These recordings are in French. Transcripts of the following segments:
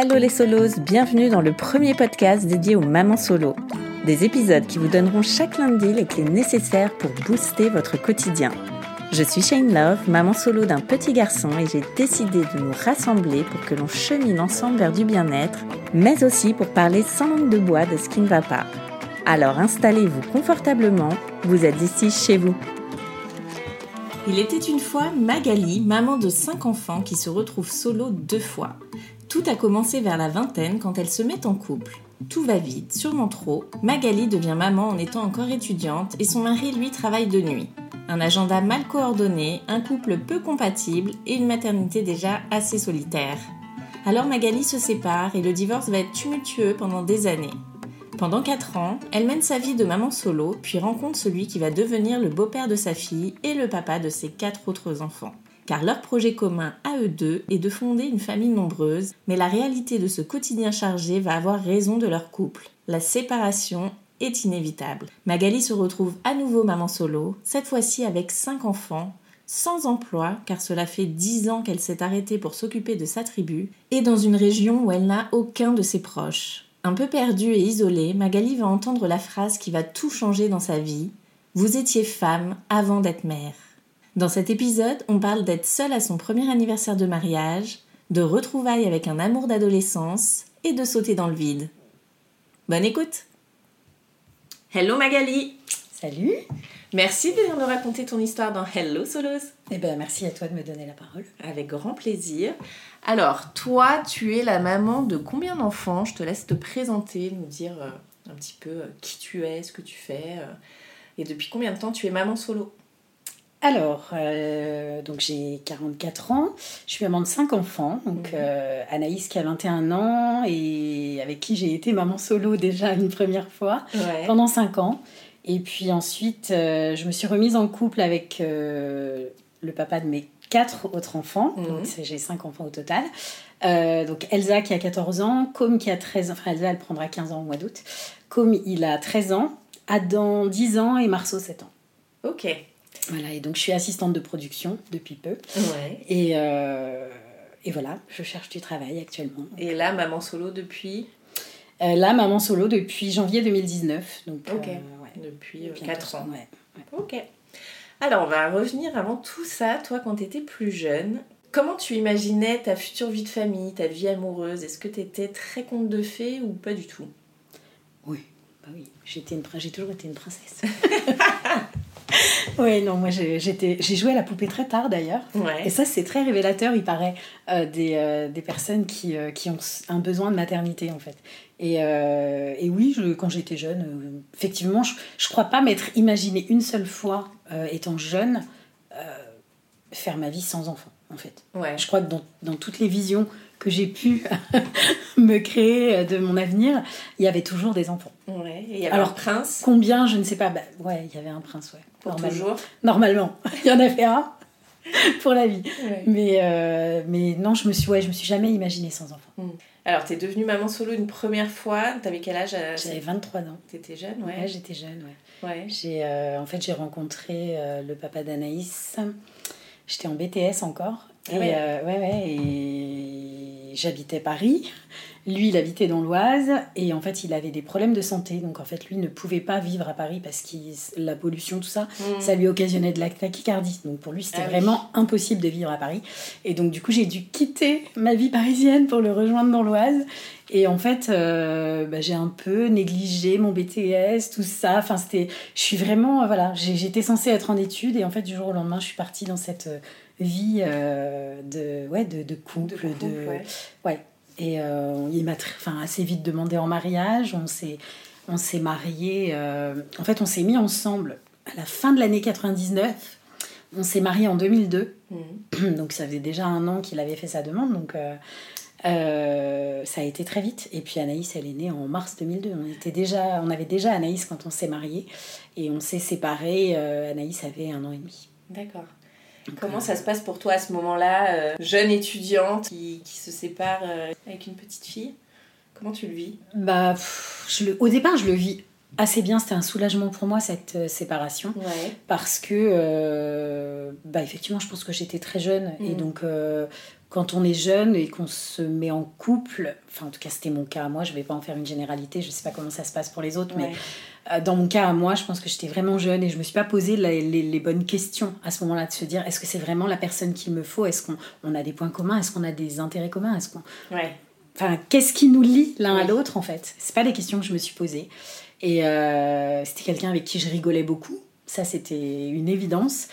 Hello les solos, bienvenue dans le premier podcast dédié aux mamans solo. Des épisodes qui vous donneront chaque lundi les clés nécessaires pour booster votre quotidien. Je suis Shane Love, maman solo d'un petit garçon et j'ai décidé de nous rassembler pour que l'on chemine ensemble vers du bien-être, mais aussi pour parler sans langue de bois de ce qui ne va pas. Alors installez-vous confortablement, vous êtes ici chez vous. Il était une fois Magali, maman de 5 enfants qui se retrouve solo deux fois. Tout a commencé vers la vingtaine quand elle se met en couple. Tout va vite, sûrement trop. Magali devient maman en étant encore étudiante et son mari lui travaille de nuit. Un agenda mal coordonné, un couple peu compatible et une maternité déjà assez solitaire. Alors Magali se sépare et le divorce va être tumultueux pendant des années. Pendant 4 ans, elle mène sa vie de maman solo, puis rencontre celui qui va devenir le beau-père de sa fille et le papa de ses quatre autres enfants car leur projet commun à eux deux est de fonder une famille nombreuse, mais la réalité de ce quotidien chargé va avoir raison de leur couple. La séparation est inévitable. Magali se retrouve à nouveau maman solo, cette fois-ci avec cinq enfants, sans emploi, car cela fait dix ans qu'elle s'est arrêtée pour s'occuper de sa tribu, et dans une région où elle n'a aucun de ses proches. Un peu perdue et isolée, Magali va entendre la phrase qui va tout changer dans sa vie. Vous étiez femme avant d'être mère. Dans cet épisode, on parle d'être seule à son premier anniversaire de mariage, de retrouvailles avec un amour d'adolescence et de sauter dans le vide. Bonne écoute Hello Magali Salut Merci de venir nous raconter ton histoire dans Hello Solos. Eh ben merci à toi de me donner la parole. Avec grand plaisir. Alors, toi, tu es la maman de combien d'enfants? Je te laisse te présenter, nous dire euh, un petit peu euh, qui tu es, ce que tu fais, euh, et depuis combien de temps tu es maman solo? Alors, euh, donc j'ai 44 ans, je suis maman de 5 enfants, donc Mhm. euh, Anaïs qui a 21 ans et avec qui j'ai été maman solo déjà une première fois Ouais. pendant 5 ans. Et puis ensuite, euh, je me suis remise en couple avec le papa de mes 4 autres enfants, Mhm. donc j'ai 5 enfants au total. Euh, donc Elsa qui a 14 ans, Com qui a 13 ans, enfin Elsa elle prendra 15 ans au mois d'août, Com il a 13 ans, Adam 10 ans et Marceau 7 ans. Ok. Voilà, et donc je suis assistante de production depuis peu. Ouais. Et, euh, et voilà, je cherche du travail actuellement. Et là, maman solo depuis Euh, là, maman solo depuis janvier 2019. Donc, euh, ouais, Depuis bientôt, 4 ans. ouais. Ok. Alors, on va revenir avant tout ça, toi, quand tu étais plus jeune. Comment tu imaginais ta future vie de famille, ta vie amoureuse? Est-ce que tu étais très conte de fées ou pas du tout? Oui, bah oui. J'ai toujours été une princesse. oui, non, moi j'ai, j'étais, j'ai joué à la poupée très tard d'ailleurs. Ouais. Et ça, c'est très révélateur, il paraît, euh, des, euh, des personnes qui, euh, qui ont un besoin de maternité, en fait. Et, et oui, je- quand j'étais jeune, effectivement, je ne crois pas m'être imaginé une seule fois, étant jeune, faire ma vie sans enfant, en fait. Ouais. Je crois que dans, dans toutes les visions que j'ai pu me créer de mon avenir, il y avait toujours des enfants. Ouais. Et il y avait Alors, un prince Combien, je ne sais pas. Bah, ouais, il y avait un prince, ouais. Normalement. toujours. Normalement. Il y en avait un pour la vie. Ouais. Mais, euh, mais non, je me suis, ouais, je me suis jamais imaginée sans enfant. Alors, t'es devenue maman solo une première fois. T'avais quel âge à- J'avais 23 ans. T'étais jeune, Ouais, ouais. j'étais jeune, ouais. Ouais. J'ai, euh, en fait, j'ai rencontré euh, le papa d'Anaïs. J'étais en BTS encore. Ah Et, ouais. euh, ouais, ouais, et j'habitais Paris. Lui, il habitait dans l'Oise. Et en fait, il avait des problèmes de santé. Donc, en fait, lui ne pouvait pas vivre à Paris parce que la pollution, tout ça, Mm. ça lui occasionnait de la tachycardie. Donc, pour lui, c'était Ah oui. vraiment impossible de vivre à Paris. Et donc, du coup, j'ai dû quitter ma vie parisienne pour le rejoindre dans l'Oise. Et en fait, euh, bah, j'ai un peu négligé mon BTS, tout ça. Enfin, c'était, je suis vraiment, voilà, j'étais censée être en études et en fait, du jour au lendemain, je suis partie dans cette euh, vie euh, de, ouais, de, de couple, de, ouais. Et il m'a, enfin, assez vite demandé en mariage. On s'est, on s'est mariés. en fait, on s'est mis ensemble à la fin de l'année 99. On s'est mariés en 2002. Mmh. Donc, ça faisait déjà un an qu'il avait fait sa demande. Donc, euh, ça a été très vite. Et puis Anaïs, elle est née en mars 2002. On, était déjà, on avait déjà Anaïs quand on s'est mariés. Et on s'est séparés. Euh, Anaïs avait un an et demi. D'accord. Comment ça se passe pour toi à ce moment-là, euh, jeune étudiante qui, qui se sépare avec une petite fille? Comment tu le vis? Bah, je le, Au départ, je le vis assez bien. C'était un soulagement pour moi, cette séparation. Parce que, bah, effectivement, je pense que j'étais très jeune. Et mm. donc, quand on est jeune et qu'on se met en couple, enfin en tout cas c'était mon cas à moi, je vais pas en faire une généralité, je sais pas comment ça se passe pour les autres, mais euh, dans mon cas à moi, je pense que j'étais vraiment jeune et je me suis pas posé les, bonnes questions à ce moment-là de se dire est-ce que c'est vraiment la personne qu'il me faut, est-ce qu'on a des points communs, est-ce qu'on a des intérêts communs, est-ce qu'on... Enfin, qu'est-ce qui nous lie l'un à l'autre en fait? C'est pas des questions que je me suis posées. Et euh, c'était quelqu'un avec qui je rigolais beaucoup, ça c'était une évidence.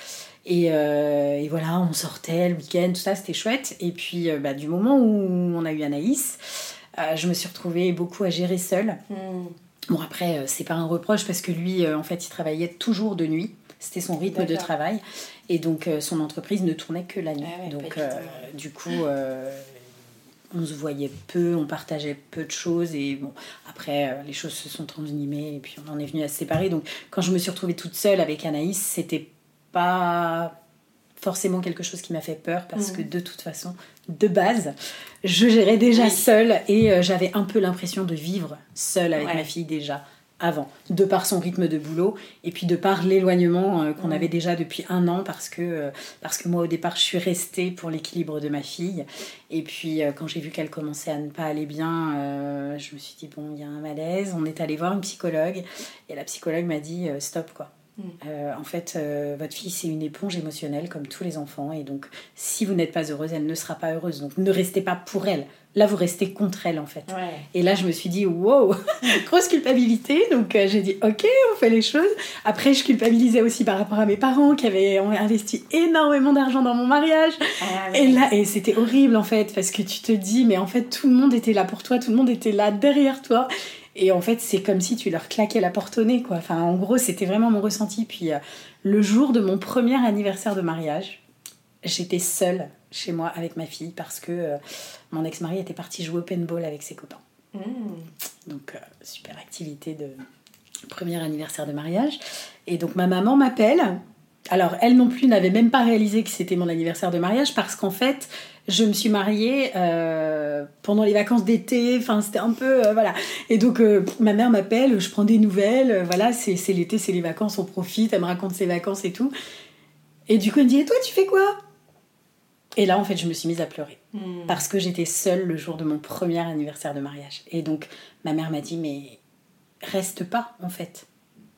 Euh, et, voilà, on sortait le week-end, tout ça, c'était chouette. Et puis, euh, bah, du moment où on a eu Anaïs, euh, je me suis retrouvée beaucoup à gérer seule. Hmm. Bon, après, c'est pas un reproche parce que lui, en fait, il travaillait toujours de nuit. C'était son rythme de travail. Et donc, son entreprise ne tournait que la nuit. Ah donc, du coup, on se voyait peu, on partageait peu de choses. Et bon, après, les choses se sont transimées et puis on en est venu à se séparer. Donc, quand je me suis retrouvée toute seule avec Anaïs, c'était pas forcément quelque chose qui m'a fait peur parce que mm. de toute façon, de base, je gérais déjà seule et euh, j'avais un peu l'impression de vivre seule avec ma fille déjà avant, de par son rythme de boulot et puis de par l'éloignement euh, qu'on mm. avait déjà depuis un an parce que, euh, parce que moi au départ je suis restée pour l'équilibre de ma fille et puis quand j'ai vu qu'elle commençait à ne pas aller bien, je me suis dit bon il y a un malaise, on est allé voir une psychologue et la psychologue m'a dit stop quoi euh, en fait, euh, votre fille, c'est une éponge émotionnelle comme tous les enfants. Et donc, si vous n'êtes pas heureuse, elle ne sera pas heureuse. Donc, ne restez pas pour elle. Là, vous restez contre elle, en fait. Et là, je me suis dit, wow, grosse culpabilité. Donc, euh, j'ai dit, ok, on fait les choses. Après, je culpabilisais aussi par rapport à mes parents qui avaient investi énormément d'argent dans mon mariage. Ah et là, et c'était horrible, en fait, parce que tu te dis, mais en fait, tout le monde était là pour toi, tout le monde était là derrière toi. Et en fait, c'est comme si tu leur claquais la porte au nez, quoi. Enfin, en gros, c'était vraiment mon ressenti. Puis, euh, le jour de mon premier anniversaire de mariage, j'étais seule chez moi avec ma fille parce que euh, mon ex-mari était parti jouer au paintball avec ses copains. Mmh. Donc, euh, super activité de premier anniversaire de mariage. Et donc, ma maman m'appelle. Alors, elle non plus n'avait même pas réalisé que c'était mon anniversaire de mariage parce qu'en fait, je me suis mariée euh, pendant les vacances d'été. Enfin, c'était un peu. Euh, voilà. Et donc, euh, ma mère m'appelle, je prends des nouvelles. voilà, c'est l'été, c'est les vacances, on profite. Elle me raconte ses vacances et tout. Et du coup, elle me dit Et toi, tu fais quoi? Et là, en fait, je me suis mise à pleurer. Hmm. Parce que j'étais seule le jour de mon premier anniversaire de mariage. Et donc, ma mère m'a dit Mais reste pas, en fait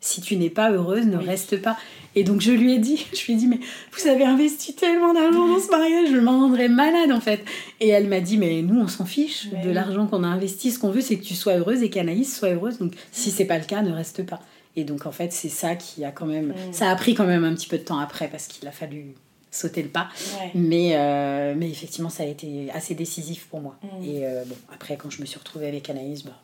si tu n'es pas heureuse, ne reste pas. Et donc je lui ai dit, je lui ai dit, mais vous avez investi tellement d'argent dans ce mariage, je m'en rendrais malade en fait. Et elle m'a dit, mais nous on s'en fiche de l'argent qu'on a investi, ce qu'on veut c'est que tu sois heureuse et qu'Anaïs soit heureuse. Donc si c'est pas le cas, ne reste pas. Et donc en fait c'est ça qui a quand même, ça a pris quand même un petit peu de temps après parce qu'il a fallu sauter le pas. Mais, euh, mais effectivement ça a été assez décisif pour moi. Mm. Et euh, bon après quand je me suis retrouvée avec Anaïs, bah,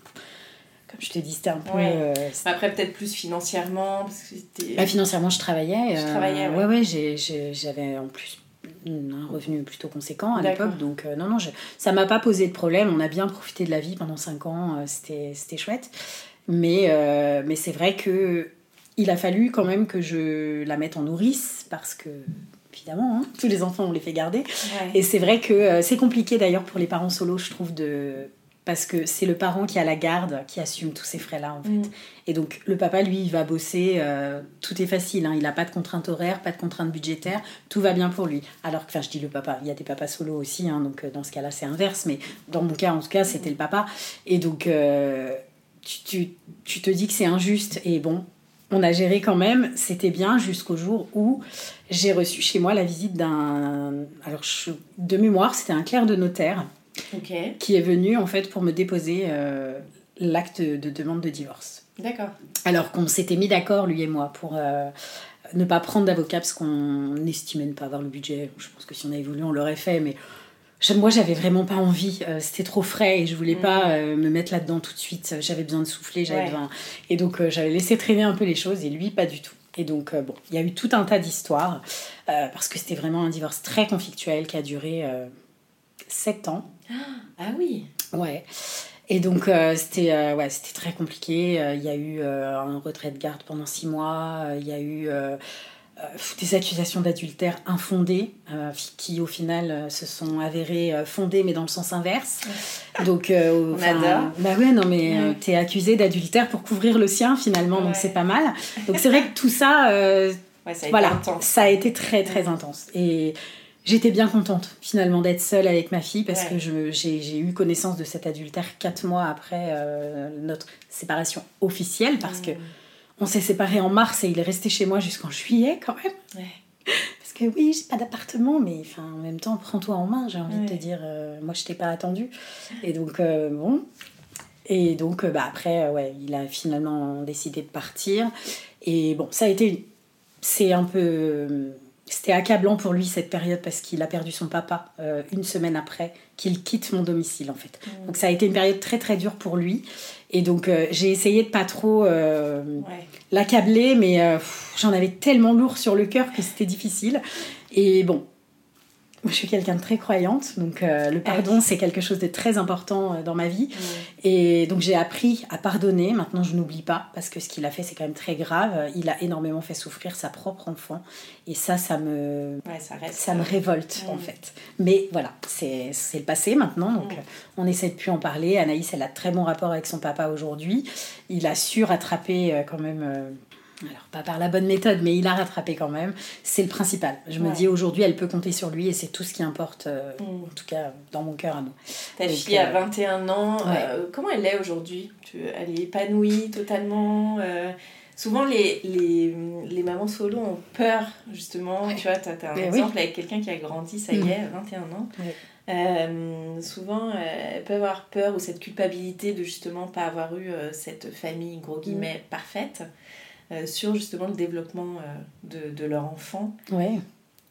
je te dis, c'était un peu. Euh, Après, peut-être plus financièrement. Parce que bah, financièrement, je travaillais. Je euh, travaillais, ouais. Ouais, j'avais en plus un revenu plutôt conséquent à l'époque. Donc, euh, non, non, je, ça m'a pas posé de problème. On a bien profité de la vie pendant 5 ans. C'était chouette. Mais, mais c'est vrai que il a fallu quand même que je la mette en nourrice parce que évidemment, hein, tous les enfants on les fait garder. Et c'est vrai que c'est compliqué d'ailleurs pour les parents solos, je trouve, de parce que c'est le parent qui a la garde qui assume tous ces frais-là en fait. Mm. Et donc le papa, lui, il va bosser, euh, tout est facile, hein. il n'a pas de contraintes horaires, pas de contraintes budgétaires, tout va bien pour lui. Alors que, enfin je dis le papa, il y a des papas solo aussi, hein, donc euh, dans ce cas-là c'est inverse, mais dans mon cas en tout cas c'était le papa. Et donc euh, tu, tu, te dis que c'est injuste, et bon, on a géré quand même, c'était bien jusqu'au jour où j'ai reçu chez moi la visite d'un... Alors de mémoire, c'était un clerc de notaire qui est venu en fait pour me déposer euh, l'acte de demande de divorce. D'accord. Alors qu'on s'était mis d'accord, lui et moi, pour euh, ne pas prendre d'avocat parce qu'on n'estimait ne pas avoir le budget. Je pense que si on avait voulu, on l'aurait fait, mais moi, j'avais vraiment pas envie. Euh, c'était trop frais et je voulais pas Mhm. me mettre là-dedans tout de suite. J'avais besoin de souffler, j'avais Ouais. besoin. Et donc, j'avais laissé traîner un peu les choses et lui, pas du tout. Et donc, bon, il y a eu tout un tas d'histoires euh, parce que c'était vraiment un divorce très conflictuel qui a duré euh, sept ans. Ah oui. Ouais. Et donc, euh, c'était euh, ouais, très compliqué. Euh, Il y a eu euh, un retrait de garde pendant six mois. Il y a eu des accusations d'adultère infondées qui, au final, se sont avérées fondées, mais dans le sens inverse. Donc, On adore. Bah ouais, non, mais Ouais. t'es accusé d'adultère pour couvrir le sien, finalement, donc c'est pas mal. Donc, c'est vrai que tout ça, Ouais, ça a été voilà, intense. ça a été très très intense. Et j'étais bien contente finalement d'être seule avec ma fille parce Ouais. que j'ai eu connaissance de cet adultère quatre mois après euh, notre séparation officielle parce que Mmh. on s'est séparés en mars et il est resté chez moi jusqu'en juillet quand même. Ouais. Parce que oui, j'ai pas d'appartement, mais enfin, en même temps, prends-toi en main, j'ai envie de te dire. euh, moi, je t'ai pas attendu. Et donc, euh, bon. Et donc, bah, après, ouais, il a finalement décidé de partir. Et bon, ça a été. C'est un peu. C'était accablant pour lui cette période parce qu'il a perdu son papa euh, une semaine après qu'il quitte mon domicile en fait. Donc ça a été une période très très dure pour lui. Et donc euh, j'ai essayé de pas trop euh, Ouais. l'accabler, mais j'en avais tellement lourd sur le cœur que c'était difficile. Et bon, je suis quelqu'un de très croyante, donc euh, le pardon c'est quelque chose de très important euh, dans ma vie. Et donc j'ai appris à pardonner. Maintenant je n'oublie pas parce que ce qu'il a fait c'est quand même très grave. Il a énormément fait souffrir sa propre enfant et ça, ça me Ouais, ça reste. ça me révolte en fait. Mais voilà, c'est le passé maintenant, donc euh, on essaie de plus en parler. Anaïs, elle a très bon rapport avec son papa aujourd'hui. Il a su rattraper euh, quand même, euh, alors pas par la bonne méthode, mais il a rattrapé quand même. C'est le principal. Je me dis aujourd'hui, elle peut compter sur lui et c'est tout ce qui importe, euh, Mm. en tout cas dans mon cœur à moi. Ta Donc, fille a euh, 21 ans. ouais. euh, comment elle est aujourd'hui? Elle est épanouie totalement euh, Souvent, les, les, les mamans solo ont peur, justement. Tu vois, tu as, un Mais exemple avec quelqu'un qui a grandi, ça y Mm. est, 21 ans. Euh, souvent, euh, elles peuvent avoir peur ou cette culpabilité de justement pas avoir eu euh, cette famille, gros guillemets, parfaite, euh, sur justement le développement euh, de, de leur enfant. Ouais.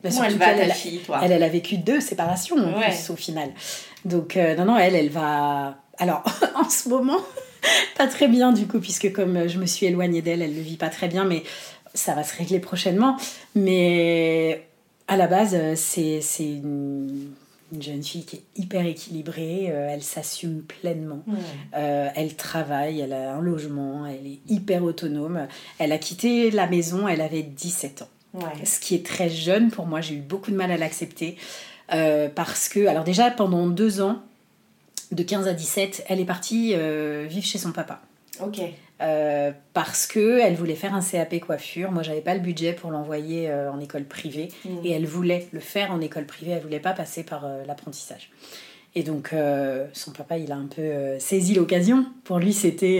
Bah, Comment elle va, ta elle a- fille, toi Elle, elle a vécu deux séparations en Ouais. plus au final. Donc euh, non, non, elle, elle va... Alors en ce moment, pas très bien du coup, puisque comme je me suis éloignée d'elle, elle ne le vit pas très bien, mais ça va se régler prochainement. Mais à la base, c'est c'est une, une jeune fille qui est hyper équilibrée, euh, elle s'assume pleinement. Ouais. Euh, elle travaille, elle a un logement, elle est hyper autonome. Elle a quitté la maison, elle avait 17 ans Ouais. ce qui est très jeune pour moi. J'ai eu beaucoup de mal à l'accepter euh, parce que, alors déjà pendant deux ans, de 15 à 17, elle est partie vivre chez son papa. Ok. Euh, parce que elle voulait faire un CAP coiffure. Moi, j'avais pas le budget pour l'envoyer euh, en école privée Mm. et elle voulait le faire en école privée. Elle voulait pas passer par euh, l'apprentissage. Et donc, son papa, il a un peu saisi l'occasion. Pour lui, c'était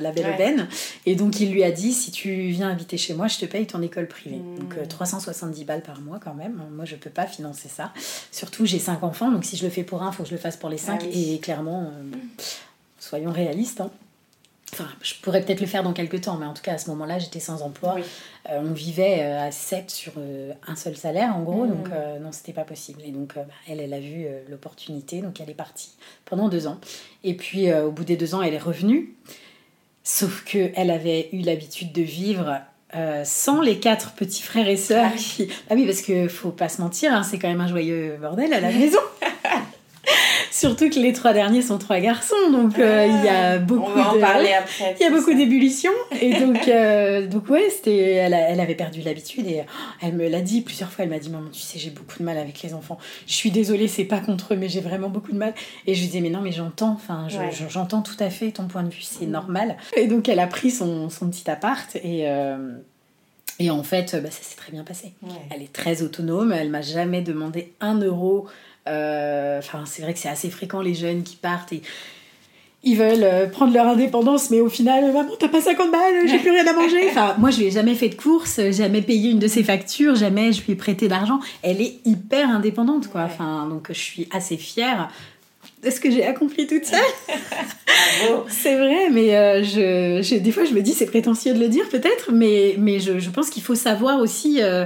la belle Ouais. aubaine. Et donc, il lui a dit si tu viens habiter chez moi, je te paye ton école privée. Mm. Donc, euh, 370 balles par mois, quand même. Moi, je peux pas financer ça. Surtout, j'ai cinq enfants. Donc, si je le fais pour un, il faut que je le fasse pour les cinq. Ah oui. Et clairement, soyons réalistes. hein. Enfin, je pourrais peut-être le faire dans quelques temps, mais en tout cas, à ce moment-là, j'étais sans emploi. Oui. Euh, on vivait euh, à 7 sur euh, un seul salaire, en gros, Mhm. donc euh, non, c'était pas possible. Et donc, euh, bah, elle, elle a vu l'opportunité, donc elle est partie pendant deux ans. Et puis, au bout des deux ans, elle est revenue. Sauf que elle avait eu l'habitude de vivre euh, sans les quatre petits frères et sœurs. Ah oui. qui- Ah oui, parce que faut pas se mentir, hein, c'est quand même un joyeux bordel à la maison. Surtout que les trois derniers sont trois garçons, donc euh, il y a beaucoup On va en de... parler après. Il y a beaucoup d'ébullition et donc, euh, donc ouais, c'était, elle, a- elle avait perdu l'habitude et oh, elle me l'a dit plusieurs fois. Elle m'a dit maman, tu sais, j'ai beaucoup de mal avec les enfants. Je suis désolée, c'est pas contre eux, mais j'ai vraiment beaucoup de mal. Et je lui disais mais non, mais j'entends, enfin, je- Ouais. je- j'entends tout à fait ton point de vue, c'est normal. Et donc elle a pris son, son petit appart et euh, et en fait, bah, ça s'est très bien passé. Ouais. Elle est très autonome, elle m'a jamais demandé un euro. Euh, Enfin, c'est vrai que c'est assez fréquent les jeunes qui partent et ils veulent euh, prendre leur indépendance, mais au final, maman, t'as pas 50 balles, j'ai plus rien à manger. Enfin, moi, je lui ai jamais fait de course, jamais payé une de ses factures, jamais je lui ai prêté d'argent. Elle est hyper indépendante, quoi. Ouais. Enfin, donc je suis assez fière. de ce que j'ai accompli toute seule. c'est vrai, mais euh, je, des fois je me dis c'est prétentieux de le dire peut-être, mais, mais je, je pense qu'il faut savoir aussi euh,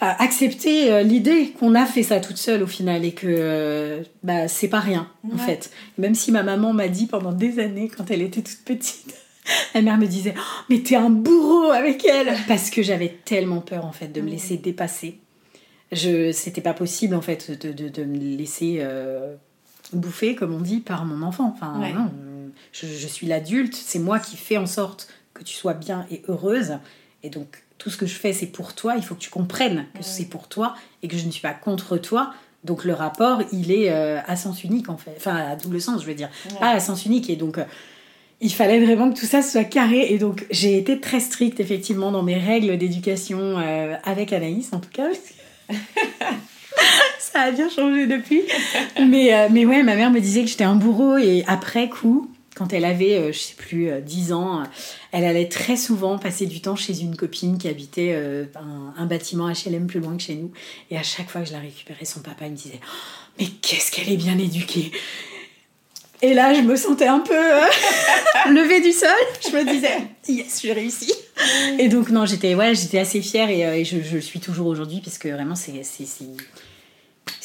accepter euh, l'idée qu'on a fait ça toute seule au final et que bah, c'est pas rien en fait. Même si ma maman m'a dit pendant des années quand elle était toute petite. La mère me disait oh, mais t'es un bourreau avec elle parce que j'avais tellement peur en fait de me laisser dépasser. Je c'était pas possible en fait de, de, de me laisser bouffée, comme on dit, par mon enfant. Enfin, non, je, suis l'adulte, c'est moi qui fais en sorte que tu sois bien et heureuse. Et donc, tout ce que je fais, c'est pour toi. Il faut que tu comprennes que c'est pour toi et que je ne suis pas contre toi. Donc, le rapport, il est euh, à sens unique, en fait. Enfin, à double sens, je veux dire. Pas à sens unique. Et donc, euh, il fallait vraiment que tout ça soit carré. Et donc, j'ai été très stricte, effectivement, dans mes règles d'éducation, euh, avec Anaïs, en tout cas. ça a bien changé depuis. mais, euh, mais ouais, ma mère me disait que j'étais un bourreau et après coup, quand elle avait, euh, je sais plus, 10 euh, ans, elle allait très souvent passer du temps chez une copine qui habitait un, bâtiment HLM plus loin que chez nous. Et à chaque fois que je la récupérais, son papa me disait oh, Mais qu'est-ce qu'elle est bien éduquée et là, je me sentais un peu levée du sol. Je me disais, yes, j'ai réussi. Et donc, non, j'étais ouais, j'étais assez fière et, je, je, le suis toujours aujourd'hui parce que vraiment, c'est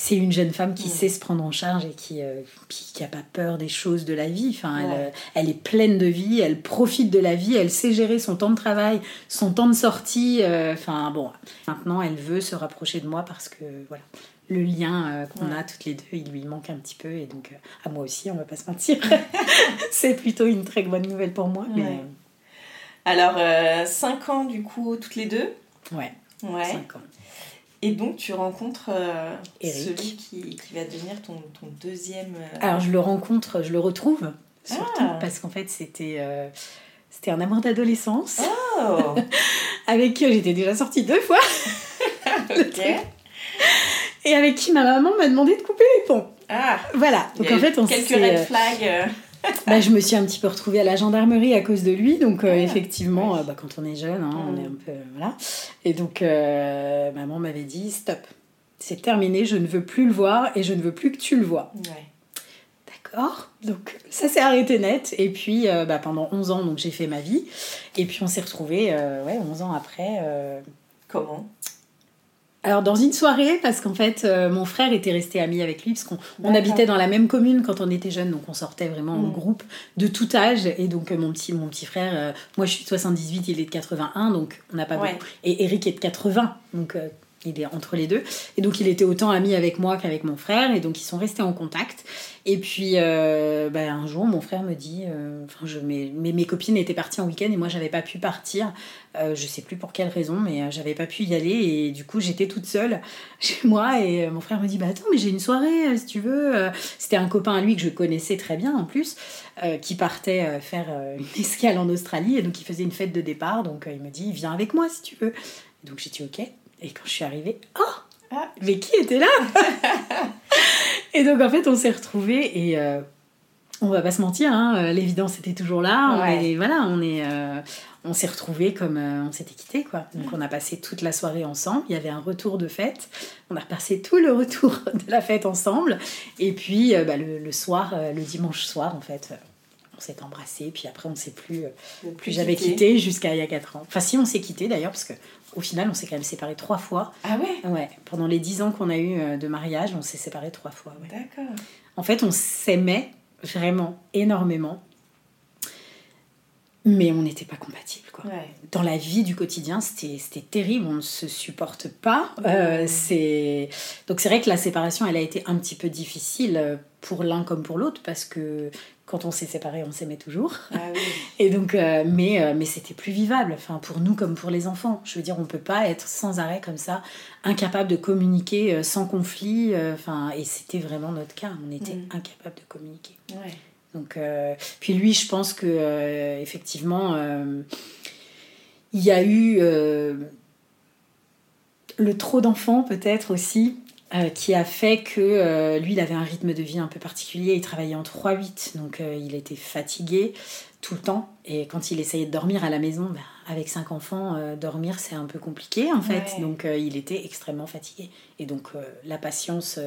c'est une jeune femme qui sait se prendre en charge et qui n'a euh, pas peur des choses de la vie. Enfin, euh, elle, est pleine de vie, elle profite de la vie, elle sait gérer son temps de travail, son temps de sortie. Euh, enfin, bon, maintenant, elle veut se rapprocher de moi parce que, voilà, le lien qu'on a toutes les deux, il lui manque un petit peu. Et donc, à moi aussi, on va pas se mentir. c'est plutôt une très bonne nouvelle pour moi. Alors, 5 ans, du coup, toutes les deux? Ouais. Ouais. 5 ans. Et donc, tu rencontres euh, celui qui, qui, va devenir ton, ton deuxième. Euh, Alors, je le rencontre, je le retrouve, surtout ah. parce qu'en fait, c'était euh, c'était un amour d'adolescence. Oh. avec qui j'étais déjà sortie deux fois. Et avec qui ma maman m'a demandé de couper les ponts. Ah. Voilà. Donc, en fait, on Quelques red flags. bah, je me suis un petit peu retrouvée à la gendarmerie à cause de lui. Donc, euh, effectivement, euh, bah, quand on est jeune, hein, on est un peu. Voilà. Et donc, euh, maman m'avait dit stop, c'est terminé, je ne veux plus le voir et je ne veux plus que tu le vois. D'accord Donc, ça s'est arrêté net. Et puis, bah, pendant 11 ans, donc j'ai fait ma vie. Et puis, on s'est retrouvés, ouais, 11 ans après. Comment? Alors dans une soirée, parce qu'en fait euh, mon frère était resté ami avec lui, parce qu'on habitait dans la même commune quand on était jeune, donc on sortait vraiment en mm. groupe de tout âge. Et donc mon petit, mon petit frère, euh, moi je suis de 78, il est de 81, donc on n'a pas beaucoup. Et Eric est de 80, donc euh, il est entre les deux. Et donc il était autant ami avec moi qu'avec mon frère, et donc ils sont restés en contact. Et puis euh, bah, un jour, mon frère me dit, euh, je, mes, mes, copines étaient parties en week-end et moi j'avais pas pu partir. Euh, je sais plus pour quelle raison, mais j'avais pas pu y aller et du coup j'étais toute seule chez moi et mon frère me dit bah attends mais j'ai une soirée si tu veux. C'était un copain à lui que je connaissais très bien en plus, qui partait faire une escale en Australie et donc il faisait une fête de départ. Donc il me dit viens avec moi si tu veux. donc j'ai dit ok. Et quand je suis arrivée, oh ah, mais qui était là? Et donc en fait on s'est retrouvés et euh, on va pas se mentir, hein, euh, l'évidence était toujours là. On voilà, on est, euh, on s'est retrouvés comme on s'était quitté quoi. Donc on a passé toute la soirée ensemble. Il y avait un retour de fête. On a repassé tout le retour de la fête ensemble. Et puis bah, le, soir, le dimanche soir en fait on s'est embrassé, puis après on s'est plus, plus, jamais quitté, jusqu'à il y a 4 ans. Enfin si on s'est quitté d'ailleurs, parce que au final, on s'est quand même séparés trois fois. Ah ouais? Ouais. Pendant les dix ans qu'on a eu euh, de mariage, on s'est séparés trois fois. D'accord. En fait, on s'aimait vraiment énormément. Mais on n'était pas compatibles. Quoi. Dans la vie du quotidien, c'était terrible, on ne se supporte pas. Euh, c'est Donc c'est vrai que la séparation, elle a été un petit peu difficile euh, pour l'un comme pour l'autre, parce que quand on s'est séparés, on s'aimait toujours. Ah Et donc, euh, mais, euh, mais c'était plus vivable, enfin, pour nous comme pour les enfants. Je veux dire, on peut pas être sans arrêt comme ça, incapable de communiquer sans conflit. Enfin, et c'était vraiment notre cas. On était mm. incapable de communiquer. Donc, puis lui, je pense que effectivement, il y a eu le trop d'enfants peut-être aussi euh, qui a fait que euh, lui, il avait un rythme de vie un peu particulier. Il travaillait en 3-8, donc euh, il était fatigué tout le temps. Et quand il essayait de dormir à la maison, bah, avec cinq enfants, dormir c'est un peu compliqué en fait. Donc il était extrêmement fatigué. Et donc la patience,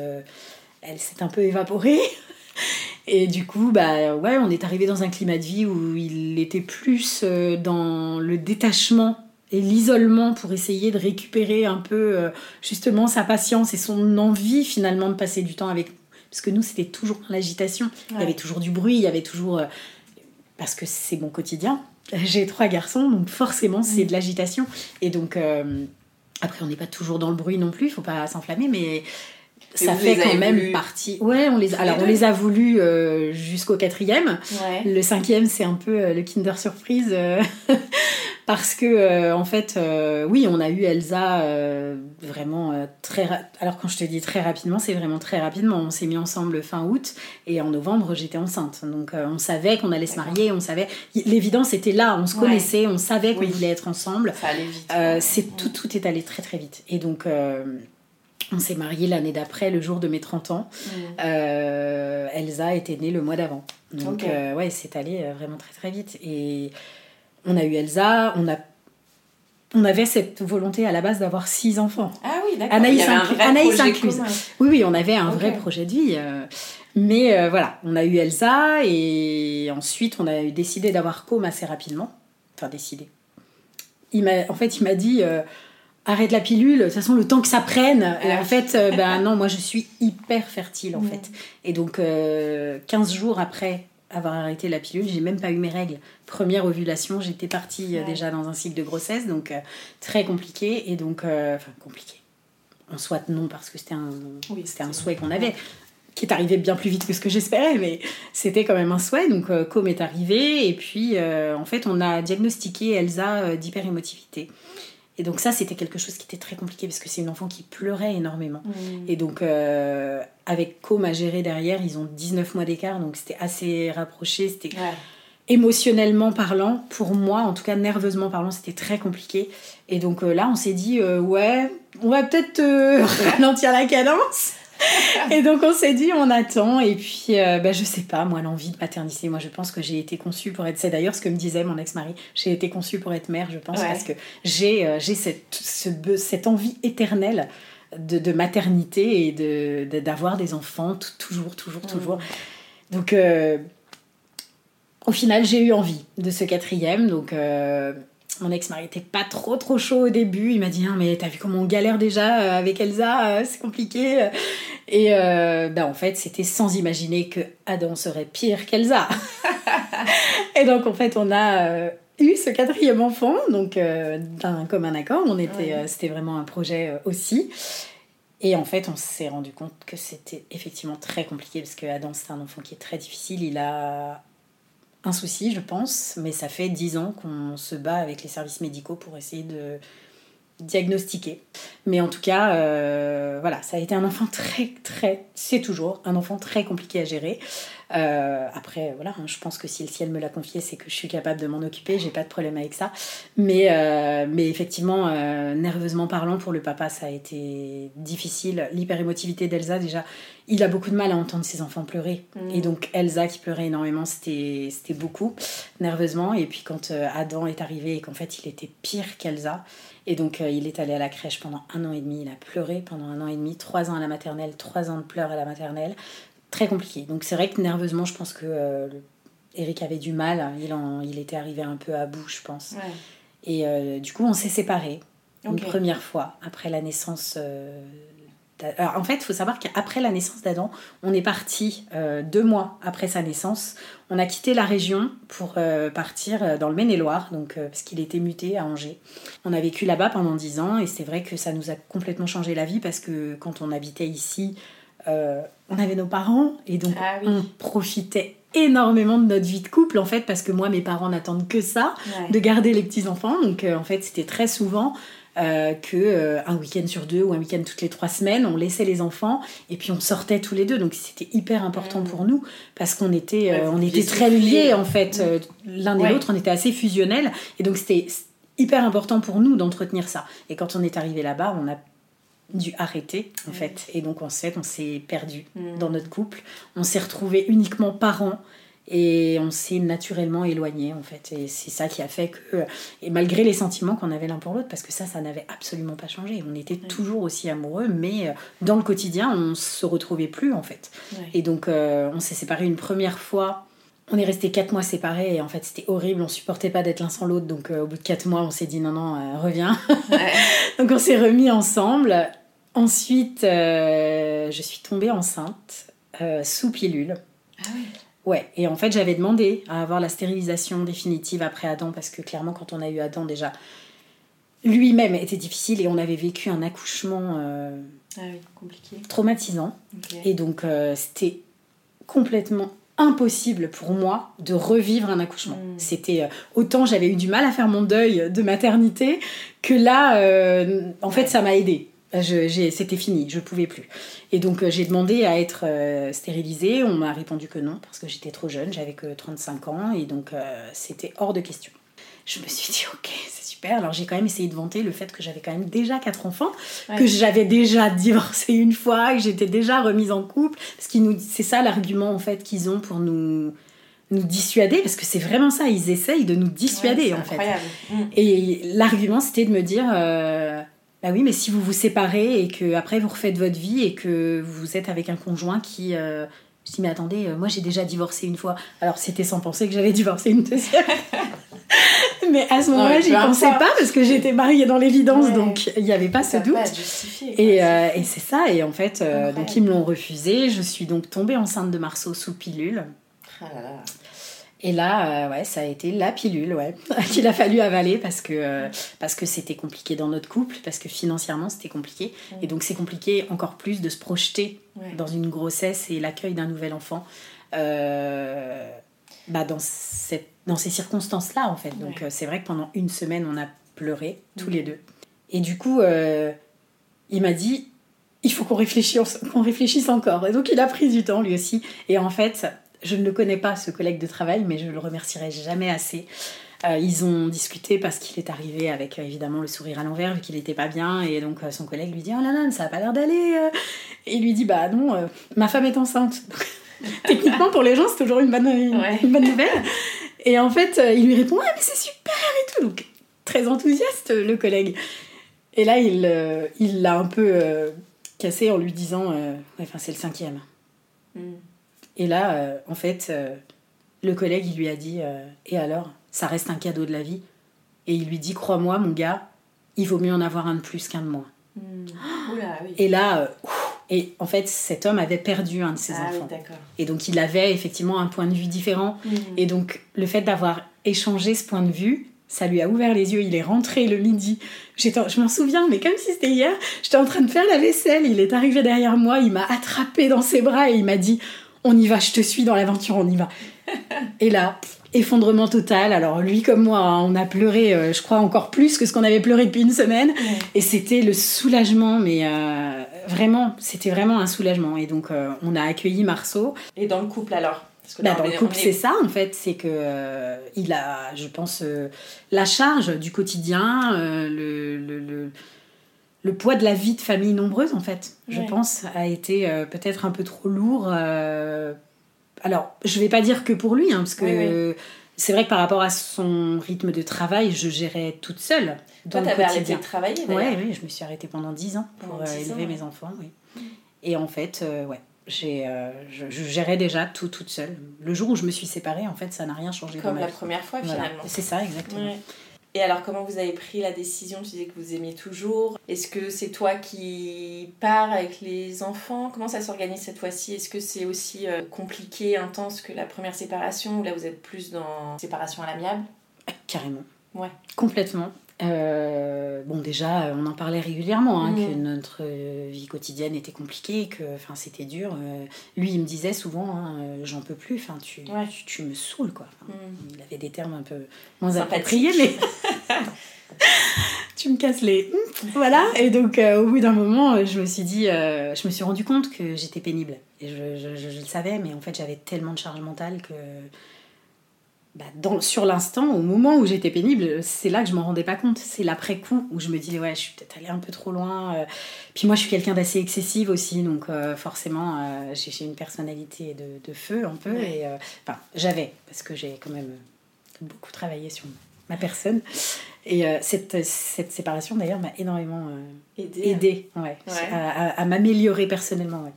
elle s'est un peu évaporée. Et du coup, bah ouais, on est arrivé dans un climat de vie où il était plus euh, dans le détachement et l'isolement pour essayer de récupérer un peu euh, justement sa patience et son envie finalement de passer du temps avec nous. Parce que nous, c'était toujours l'agitation. Il y avait toujours du bruit, il y avait toujours... euh, parce que c'est mon quotidien. J'ai trois garçons, donc forcément, c'est de l'agitation. Et donc, euh, après, on n'est pas toujours dans le bruit non plus, il faut pas s'enflammer, mais ça fait quand même voulu partie. Ouais, on les, les alors on les a voulu euh, jusqu'au quatrième. Ouais. Le cinquième, c'est un peu euh, le Kinder Surprise. euh, parce que, en fait, oui, on a eu Elsa vraiment très. ra- Alors, quand je te dis très rapidement, c'est vraiment très rapidement. On s'est mis ensemble fin août et en novembre, j'étais enceinte. Donc, on savait qu'on allait se marier, on savait. L'évidence était là, on se Ouais. connaissait, on savait qu'on Oui. voulait être ensemble. Ça allait vite. Ouais. c'est tout, tout est allé très très vite. Et donc, on s'est marié l'année d'après, le jour de mes 30 ans. Mm. Euh, Elsa était née le mois d'avant. Donc, euh, ouais, c'est allé euh, vraiment très très vite. Et on a eu Elsa, on a. On avait cette volonté à la base d'avoir six enfants. Ah oui, d'accord. Anaïs Anaïs incluse. Oui, oui, on avait un vrai projet de vie. mais euh, voilà, on a eu Elsa et ensuite on a décidé d'avoir Com assez rapidement. Enfin, décidé. Il en fait, il m'a dit arrête la pilule, de toute façon, le temps que ça prenne. Et Ah. en fait, euh, ben non, moi je suis hyper fertile en fait. Et donc, euh, 15 jours après avoir arrêté la pilule, j'ai même pas eu mes règles. Première ovulation, j'étais partie euh, Ouais. déjà dans un cycle de grossesse, donc euh, très compliqué. Et donc, euh, enfin, compliqué. En soit non, parce que c'était un, Oui, c'était un souhait qu'on avait, qui est arrivé bien plus vite que ce que j'espérais, mais c'était quand même un souhait. Donc, euh, Com est arrivé, et puis euh, en fait, on a diagnostiqué Elsa euh, d'hyperémotivité. Et donc, ça, c'était quelque chose qui était très compliqué, parce que c'est une enfant qui pleurait énormément. Mm. Et donc, euh, avec Com à gérer derrière, ils ont 19 mois d'écart, donc c'était assez rapproché. C'était Ouais. émotionnellement parlant, pour moi, en tout cas nerveusement parlant, c'était très compliqué. Et donc euh, là, on s'est dit, euh, ouais, on va peut-être ralentir la cadence. et donc on s'est dit, on attend. Et puis, euh, bah, je sais pas, moi, l'envie de maternité, moi, je pense que j'ai été conçue pour être. C'est d'ailleurs ce que me disait mon ex-mari. J'ai été conçue pour être mère, je pense, Ouais. parce que j'ai euh, j'ai cette, ce cette envie éternelle. De, de maternité et de de- d'avoir des enfants toujours toujours toujours donc euh, au final, j'ai eu envie de ce quatrième. Donc, euh, mon ex-mari était pas trop trop chaud au début. Il m'a dit, Ah, mais t'as vu comment on galère déjà euh, avec Elsa, euh, c'est compliqué. Et euh, bah, en fait, c'était sans imaginer que Adam serait pire qu'Elsa. Et donc, en fait, on a eu ce quatrième enfant, donc euh, d'un commun accord. On était, Ouais. euh, c'était vraiment un projet aussi. Et en fait, on s'est rendu compte que c'était effectivement très compliqué parce que Adam, c'est un enfant qui est très difficile. Il a un souci, je pense, mais ça fait dix ans qu'on se bat avec les services médicaux pour essayer de diagnostiquer. Mais en tout cas, euh, voilà, ça a été un enfant très, très, c'est toujours un enfant très compliqué à gérer. Euh, après, voilà, hein, je pense que si le ciel me l'a confié, c'est que je suis capable de m'en occuper, j'ai pas de problème avec ça. Mais, euh, mais effectivement, nerveusement parlant, pour le papa, ça a été difficile. L'hyperémotivité d'Elsa, déjà, il a beaucoup de mal à entendre ses enfants pleurer. Mm. Et donc, Elsa qui pleurait énormément, c'était c'était beaucoup, nerveusement. Et puis, quand euh, Adam est arrivé et qu'en fait, il était pire qu'Elsa, et donc, euh, il est allé à la crèche pendant un an et demi, il a pleuré pendant un an et demi, trois ans à la maternelle, trois ans de pleurs à la maternelle. Très compliqué. Donc, c'est vrai que nerveusement, je pense que euh, Eric avait du mal. Il, en, il était arrivé un peu à bout, je pense. Ouais. Et euh, du coup, on s'est séparés une première fois après la naissance. euh, Alors, en fait, il faut savoir qu'après la naissance d'Adam, on est parti euh, deux mois après sa naissance. On a quitté la région pour euh, partir euh, dans le Maine-et-Loire, donc euh, parce qu'il était muté à Angers. On a vécu là-bas pendant dix ans et c'est vrai que ça nous a complètement changé la vie parce que quand on habitait ici, on avait nos parents et donc Ah oui. on profitait énormément de notre vie de couple en fait parce que moi mes parents n'attendent que ça Ouais. de garder les petits enfants donc euh, en fait c'était très souvent euh, que euh, un week-end sur deux ou un week-end toutes les trois semaines on laissait les enfants et puis on sortait tous les deux. Donc c'était hyper important Mm. pour nous parce qu'on était Ouais, euh, on était très liés en fait euh, l'un et Ouais. l'autre. On était assez fusionnels et donc c'était hyper important pour nous d'entretenir ça. Et quand on est arrivé là-bas on a dû arrêter en fait. Et donc en fait on s'est perdu Mm. dans notre couple. On s'est retrouvés uniquement parents Et on s'est naturellement éloigné en fait. Et c'est ça qui a fait que, et malgré les sentiments qu'on avait l'un pour l'autre, parce que ça, ça n'avait absolument pas changé. On était toujours aussi amoureux, mais euh, dans le quotidien, on se retrouvait plus en fait. Et donc, euh, on s'est séparés une première fois. On est resté quatre mois séparés et en fait c'était horrible, on supportait pas d'être l'un sans l'autre donc euh, au bout de quatre mois on s'est dit non non reviens. donc on s'est remis ensemble. Ensuite je suis tombée enceinte sous pilule. Ah oui. Ouais, et en fait, j'avais demandé à avoir la stérilisation définitive après Adam parce que clairement, quand on a eu Adam, déjà, lui-même était difficile et on avait vécu un accouchement euh, ah compliqué. traumatisant. Et donc, euh, c'était complètement impossible pour moi de revivre un accouchement. Hmm. C'était euh, autant j'avais eu du mal à faire mon deuil de maternité que là, en fait, ça m'a aidé. C'était fini, je pouvais plus. Et donc euh, j'ai demandé à être euh, stérilisée. On m'a répondu que non parce que j'étais trop jeune, j'avais que 35 ans et donc euh, c'était hors de question. Je me suis dit ok, c'est super. Alors j'ai quand même essayé de vanter le fait que j'avais quand même déjà quatre enfants, que j'avais déjà divorcé une fois, que j'étais déjà remise en couple. Parce nous, c'est ça l'argument en fait qu'ils ont pour nous nous dissuader parce que c'est vraiment ça ils essayent de nous dissuader en fait mm. et l'argument c'était de me dire bah oui, mais si vous vous séparez et que après vous refaites votre vie et que vous êtes avec un conjoint qui. Euh, je dis, mais attendez, euh, moi j'ai déjà divorcé une fois. Alors c'était sans penser que j'avais divorcé une deuxième. mais à ce moment-là, j'y pensais pas parce que j'étais mariée dans l'évidence, donc il n'y avait pas ce doute. et, euh, et c'est ça, et en fait, donc ils me l'ont refusé. Je suis donc tombée enceinte de Marceau sous pilule. Ah là là. Et là, euh, ouais, ça a été la pilule, ouais, qu'il a fallu avaler parce que euh, parce que c'était compliqué dans notre couple, parce que financièrement c'était compliqué, et donc c'est compliqué encore plus de se projeter dans une grossesse et l'accueil d'un nouvel enfant, euh, bah dans cette dans ces circonstances-là en fait. Donc c'est vrai que pendant une semaine on a pleuré tous les deux, et du coup il m'a dit il faut qu'on réfléchisse, qu'on réfléchisse encore, et donc il a pris du temps lui aussi, et en fait je ne le connais pas, ce collègue de travail, mais je le remercierai jamais assez. Euh, ils ont discuté parce qu'il est arrivé avec euh, évidemment le sourire à l'envers vu qu'il n'était pas bien. Et donc euh, son collègue lui dit oh là là ça a pas l'air d'aller et il lui dit bah non ma femme est enceinte. Techniquement pour les gens c'est toujours une bonne, une, bonne nouvelle. Et en fait il lui répond ah mais c'est super et tout. Donc très enthousiaste le collègue. Et là il il l'a un peu cassé en lui disant enfin c'est le cinquième. Mm. Et là, euh, en fait, euh, le collègue, il lui a dit euh, Et alors Ça reste un cadeau de la vie. Et il lui dit Crois-moi, mon gars, il vaut mieux en avoir un de plus qu'un de moins. Hmm. Et là, et en fait, cet homme avait perdu un de ses ah enfants. et donc, il avait effectivement un point de vue différent. Hmm. Et donc, le fait d'avoir échangé ce point de vue, ça lui a ouvert les yeux. Il est rentré le midi. Je m'en souviens, mais comme si c'était hier, j'étais en train de faire la vaisselle. Il est arrivé derrière moi, il m'a attrapé dans ses bras et il m'a dit on y va, je te suis dans l'aventure, on y va. Et là, effondrement total. Alors lui comme moi, hein, on a pleuré, euh, je crois encore plus que ce qu'on avait pleuré depuis une semaine. Et c'était le soulagement, mais euh, vraiment, c'était vraiment un soulagement. Et donc euh, on a accueilli Marceau. Et dans le couple alors? Bah, dans le couple, c'est ça en fait, c'est que il a, je pense, la charge du quotidien, le, le le poids de la vie de famille nombreuse, en fait, je pense, a été euh, peut-être un peu trop lourd. Euh, alors, je vais pas dire que pour lui, hein, parce que c'est vrai que par rapport à son rythme de travail, je gérais toute seule. Toi, t'avais arrêté de travailler Oui, oui, je me suis arrêtée pendant 10 ans pour euh, élever mes enfants. Oui. Mm. Et en fait, ouais, je, gérais déjà tout toute seule. Le jour où je me suis séparée, en fait, ça n'a rien changé. Comme la première fois, finalement. C'est ça, exactement. Et alors, comment vous avez pris la décision? Tu disais que vous aimiez toujours. Est-ce que c'est toi qui pars avec les enfants? Comment ça s'organise cette fois-ci? Est-ce que c'est aussi euh, compliqué, intense que la première séparation? Ou là vous êtes plus dans séparation à l'amiable? Carrément. Ouais. Complètement. Euh, bon, déjà, on en parlait régulièrement, hein, que notre vie quotidienne était compliquée, que c'était dur. Euh, lui, il me disait souvent, hein, euh, j'en peux plus, tu, tu, tu, me saoules. Quoi. Mm. Il avait des termes un peu moins appropriés, mais tu me casses les. Voilà, et donc au bout d'un moment, je me suis dit, je me suis rendu compte que j'étais pénible. Et je, je, je, le savais, mais en fait, j'avais tellement de charge mentale que bah, dans, sur l'instant, au moment où j'étais pénible, c'est là que je m'en rendais pas compte. C'est l'après-coup où je me disais, ouais, je suis peut-être allée un peu trop loin. euh. Puis moi, je suis quelqu'un d'assez excessive aussi, donc euh, forcément, euh, j'ai une personnalité de, de feu un peu. Ouais. Et, euh, enfin, j'avais, parce que j'ai quand même beaucoup travaillé sur ma personne. Et euh, cette, cette séparation, d'ailleurs, m'a énormément euh, Aider. aidé ouais, Ouais. à, à- à m'améliorer personnellement.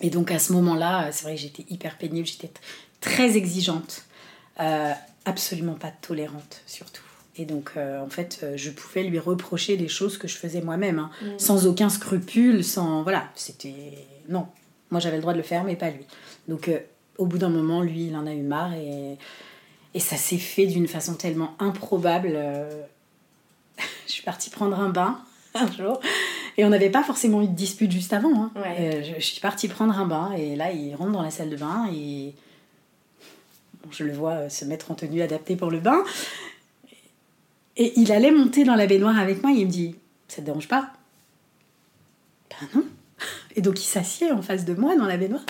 Et donc à ce moment-là, euh, c'est vrai que j'étais hyper pénible, j'étais très exigeante, euh, absolument pas tolérante surtout. Et donc euh, en fait, euh, je pouvais lui reprocher des choses que je faisais moi-même, hein, Mm. sans aucun scrupule, sans... Voilà, c'était... Non, moi j'avais le droit de le faire, mais pas lui. Donc euh, au bout d'un moment, lui, il en a eu marre et, et ça s'est fait d'une façon tellement improbable. je suis partie prendre un bain un jour et on n'avait pas forcément eu de dispute juste avant. hein. Ouais. Euh, je, je suis partie prendre un bain et là, il rentre dans la salle de bain et je le vois euh, se mettre en tenue adaptée pour le bain. Et il allait monter dans la baignoire avec moi et il me dit Ça te dérange pas? Ben non. Et donc il s'assied en face de moi dans la baignoire.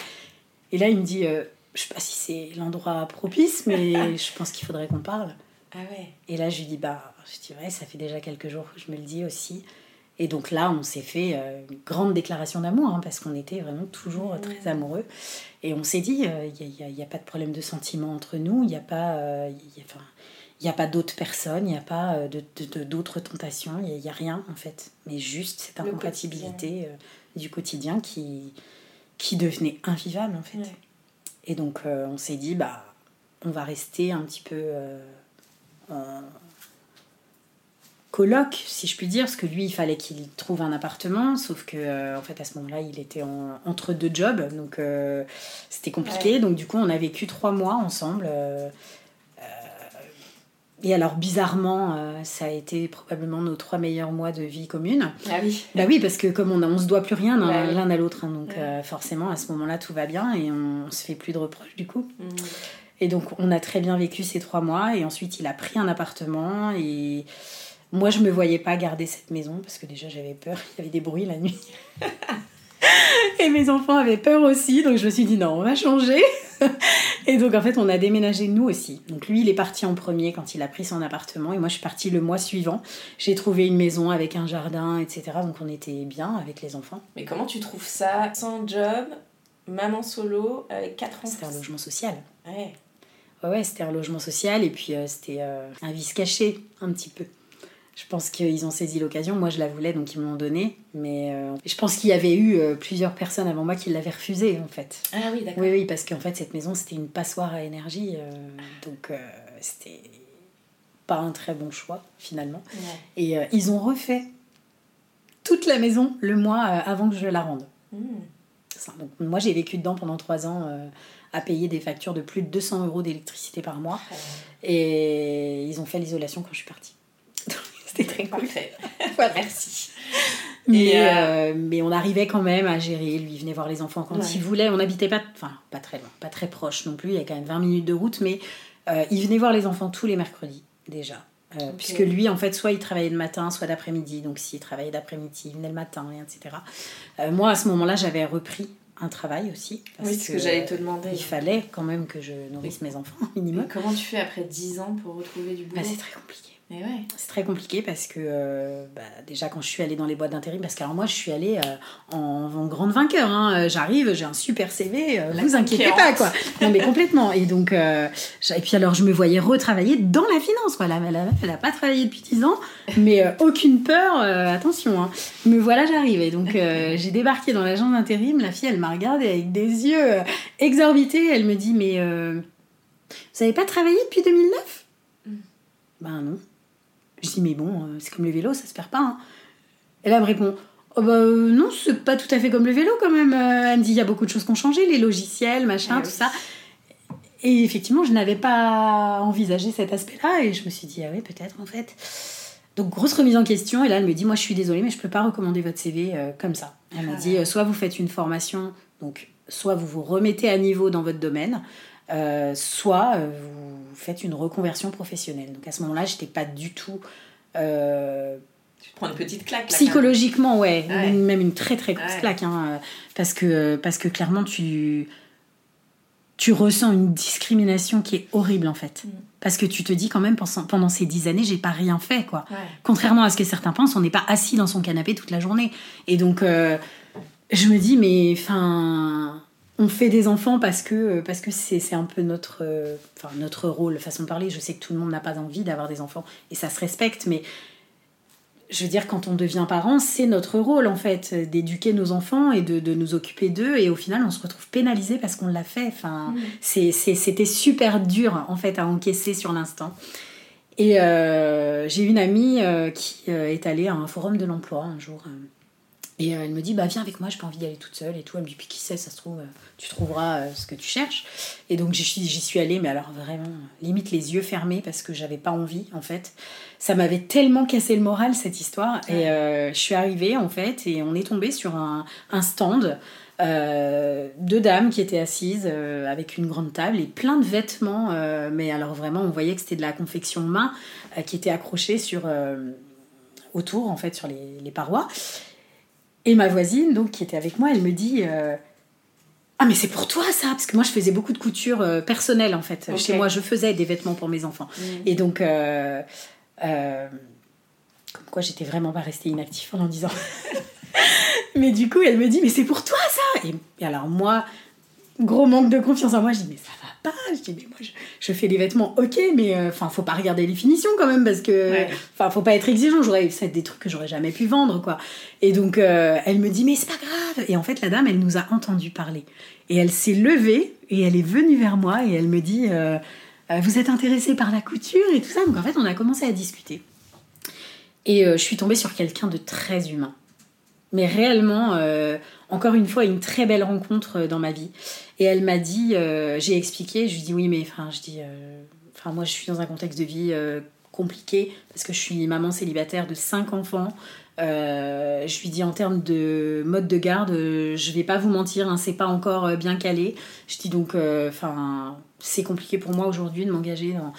Et là, il me dit euh, Je sais pas si c'est l'endroit propice, mais je pense qu'il faudrait qu'on parle. Ah ouais. Et là, je lui dis, bah, je dis, ouais, ça fait déjà quelques jours que je me le dis aussi. Et donc là, on s'est fait euh, une grande déclaration d'amour, hein, parce qu'on était vraiment toujours euh, très amoureux. Et on s'est dit, il n'y a, pas de problème de sentiment entre nous, il n'y a pas, euh, y a, enfin, y a pas d'autres personnes, il n'y a pas euh, de- d'autres tentations, il n'y a, rien en fait. Mais juste cette incompatibilité euh, du quotidien qui, qui devenait invivable en fait. Ouais. Et donc euh, on s'est dit, bah, on va rester un petit peu euh, coloc, si je puis dire, parce que lui, il fallait qu'il trouve un appartement, sauf que euh, en fait à ce moment-là, il était en- entre deux jobs, donc euh, c'était compliqué. Ouais. Donc du coup, on a vécu trois mois ensemble. euh, et alors bizarrement, ça a été probablement nos trois meilleurs mois de vie commune. Ah oui. Bah oui, parce que comme on a, on se doit plus rien hein, Ouais. l'un à l'autre, hein, donc forcément à ce moment-là tout va bien et on, se fait plus de reproches du coup. Mm. Et donc on a très bien vécu ces trois mois et ensuite il a pris un appartement et moi je me voyais pas garder cette maison parce que déjà j'avais peur, il y avait des bruits la nuit. et mes enfants avaient peur aussi, donc je me suis dit non, on va changer. et donc en fait on a déménagé nous aussi. Donc lui il est parti en premier quand il a pris son appartement et moi je suis partie le mois suivant. J'ai trouvé une maison avec un jardin, etc. Donc on était bien avec les enfants. Mais comment tu trouves ça sans job, maman solo, avec quatre enfants? C'était un logement social. Ouais. Ouais, ouais, c'était un logement social et puis euh, c'était euh, un vice caché, un petit peu. Je pense qu'ils ont saisi l'occasion. Moi, je la voulais, donc ils me l'ont donnée. Mais euh, je pense qu'il y avait eu euh, plusieurs personnes avant moi qui l'avaient refusée, en fait. Ah oui, d'accord. Oui, oui, parce qu'en fait, cette maison, c'était une passoire à énergie. euh, donc, c'était pas un très bon choix, finalement. Ouais. Et ils ont refait toute la maison le mois avant que je la rende. Mm. Ça, donc, moi, j'ai vécu dedans pendant trois ans à payer des factures de plus de 200 euros d'électricité par mois. Et ils ont fait l'isolation quand je suis partie. C'était très cool. Voilà. Merci. Mais, euh, euh, mais on arrivait quand même à gérer. Lui, il venait voir les enfants quand Ouais. il voulait. On n'habitait pas, enfin, pas très loin, pas très proche non plus. Il y a quand même 20 minutes de route. Mais euh, il venait voir les enfants tous les mercredis, déjà. Euh. Puisque lui, en fait, soit il travaillait le matin, soit d'après-midi. Donc, s'il travaillait d'après-midi, il venait le matin, et etc. Euh, moi, à ce moment-là, j'avais repris un travail aussi. Oui, ce que j'allais te demander. Il fallait quand même que je nourrisse mes enfants, minimum. Mais comment tu fais après 10 ans pour retrouver du boulot? Bah, c'est très compliqué. Ouais. C'est très compliqué parce que euh, bah, déjà quand je suis allée dans les boîtes d'intérim, parce que alors moi je suis allée euh, en, en grande vainqueur, hein. Euh, j'arrive, j'ai un super CV, euh, La vous inquiétez pas quoi. Non mais complètement. Et donc et puis alors je me voyais retravailler dans la finance. Voilà, elle, a, elle a pas travaillé depuis 10 ans, mais aucune peur. attention, hein. me voilà j'arrive. Et donc j'ai débarqué dans l'agence d'intérim. La fille elle m'a regardé avec des yeux exorbités. Elle me dit mais vous avez pas travaillé depuis 2009 Ben non. Je dis, mais bon, euh, c'est comme le vélo, ça se perd pas. hein. Et là, elle me répond, oh bah euh, non, c'est pas tout à fait comme le vélo quand même. Elle me dit, il y a beaucoup de choses qui ont changé, les logiciels, machin, Ah tout oui. ça. Et effectivement, je n'avais pas envisagé cet aspect-là et je me suis dit, ah oui, peut-être en fait. Donc, grosse remise en question. Et là, elle me dit, moi, je suis désolée, mais je peux pas recommander votre CV euh, comme ça. Elle m'a Ah dit, ouais. euh, soit vous faites une formation, donc soit vous vous remettez à niveau dans votre domaine, euh, soit euh, vous faites une reconversion professionnelle. Donc, à ce moment-là, j'étais pas du tout. euh, Tu prends une petite claque là. Psychologiquement, ouais, Ouais. même une très très grosse Ouais. claque, hein, parce que parce que clairement tu tu ressens une discrimination qui est horrible en fait. Parce que tu te dis quand même pendant, pendant ces dix années, j'ai pas rien fait quoi. Ouais. Contrairement à ce que certains pensent, on n'est pas assis dans son canapé toute la journée. Et donc, euh, je me dis, mais enfin, on fait des enfants parce que parce que c'est un peu notre, euh, enfin, notre rôle, façon de parler. Je sais que tout le monde n'a pas envie d'avoir des enfants et ça se respecte, mais je veux dire, quand on devient parent, c'est notre rôle en fait, d'éduquer nos enfants et de, de nous occuper d'eux. Et au final, on se retrouve pénalisé parce qu'on l'a fait. Enfin, c'était super dur en fait à encaisser sur l'instant. Et euh, j'ai une amie euh, qui euh, est allée à un forum de l'emploi un jour. Et euh, elle me dit, bah viens avec moi, j'ai pas envie d'y aller toute seule et tout. Elle me dit, puis qui sait, ça se trouve, euh, tu trouveras euh, ce que tu cherches. Et donc j'y suis, allée, mais alors vraiment, limite les yeux fermés parce que j'avais pas envie en fait. Ça m'avait tellement cassé le moral cette histoire. Et euh, je suis arrivée en fait, et on est tombé sur un, un stand. euh, deux dames qui étaient assises euh, avec une grande table et plein de vêtements, mais alors vraiment on voyait que c'était de la confection main qui était accrochée sur, autour en fait sur les, les parois. Et ma voisine, donc, qui était avec moi, elle me dit euh, Ah, mais c'est pour toi ça Parce que moi, je faisais beaucoup de couture euh, personnelle, en fait. Chez moi, je faisais des vêtements pour mes enfants. Et donc, euh, comme quoi, j'étais vraiment pas restée inactive pendant 10 ans. mais du coup, elle me dit Mais c'est pour toi ça et, et alors, moi, gros manque de confiance en moi, je dis Mais ça pas Je dis Mais moi, je, je fais des vêtements, ok, mais euh, enfin, faut pas regarder les finitions quand même, parce que. Ouais. Enfin, faut pas être exigeant, j'aurais c'est des trucs que j'aurais jamais pu vendre, quoi. Et donc, euh, elle me dit, mais c'est pas grave. Et en fait, la dame, elle nous a entendu parler. Et elle s'est levée et elle est venue vers moi et elle me dit, euh, vous êtes intéressée par la couture et tout ça. Donc en fait, on a commencé à discuter. Et je suis tombée sur quelqu'un de très humain. Mais réellement, encore une fois, une très belle rencontre euh, dans ma vie. Et elle m'a dit, euh, j'ai expliqué, je lui dis oui, mais enfin, je dis, euh, enfin, moi, je suis dans un contexte de vie compliqué parce que je suis maman célibataire de cinq enfants. Je lui dis en termes de mode de garde, je vais pas vous mentir, hein, c'est pas encore bien calé. Je dis donc, enfin, c'est compliqué pour moi aujourd'hui de m'engager dans.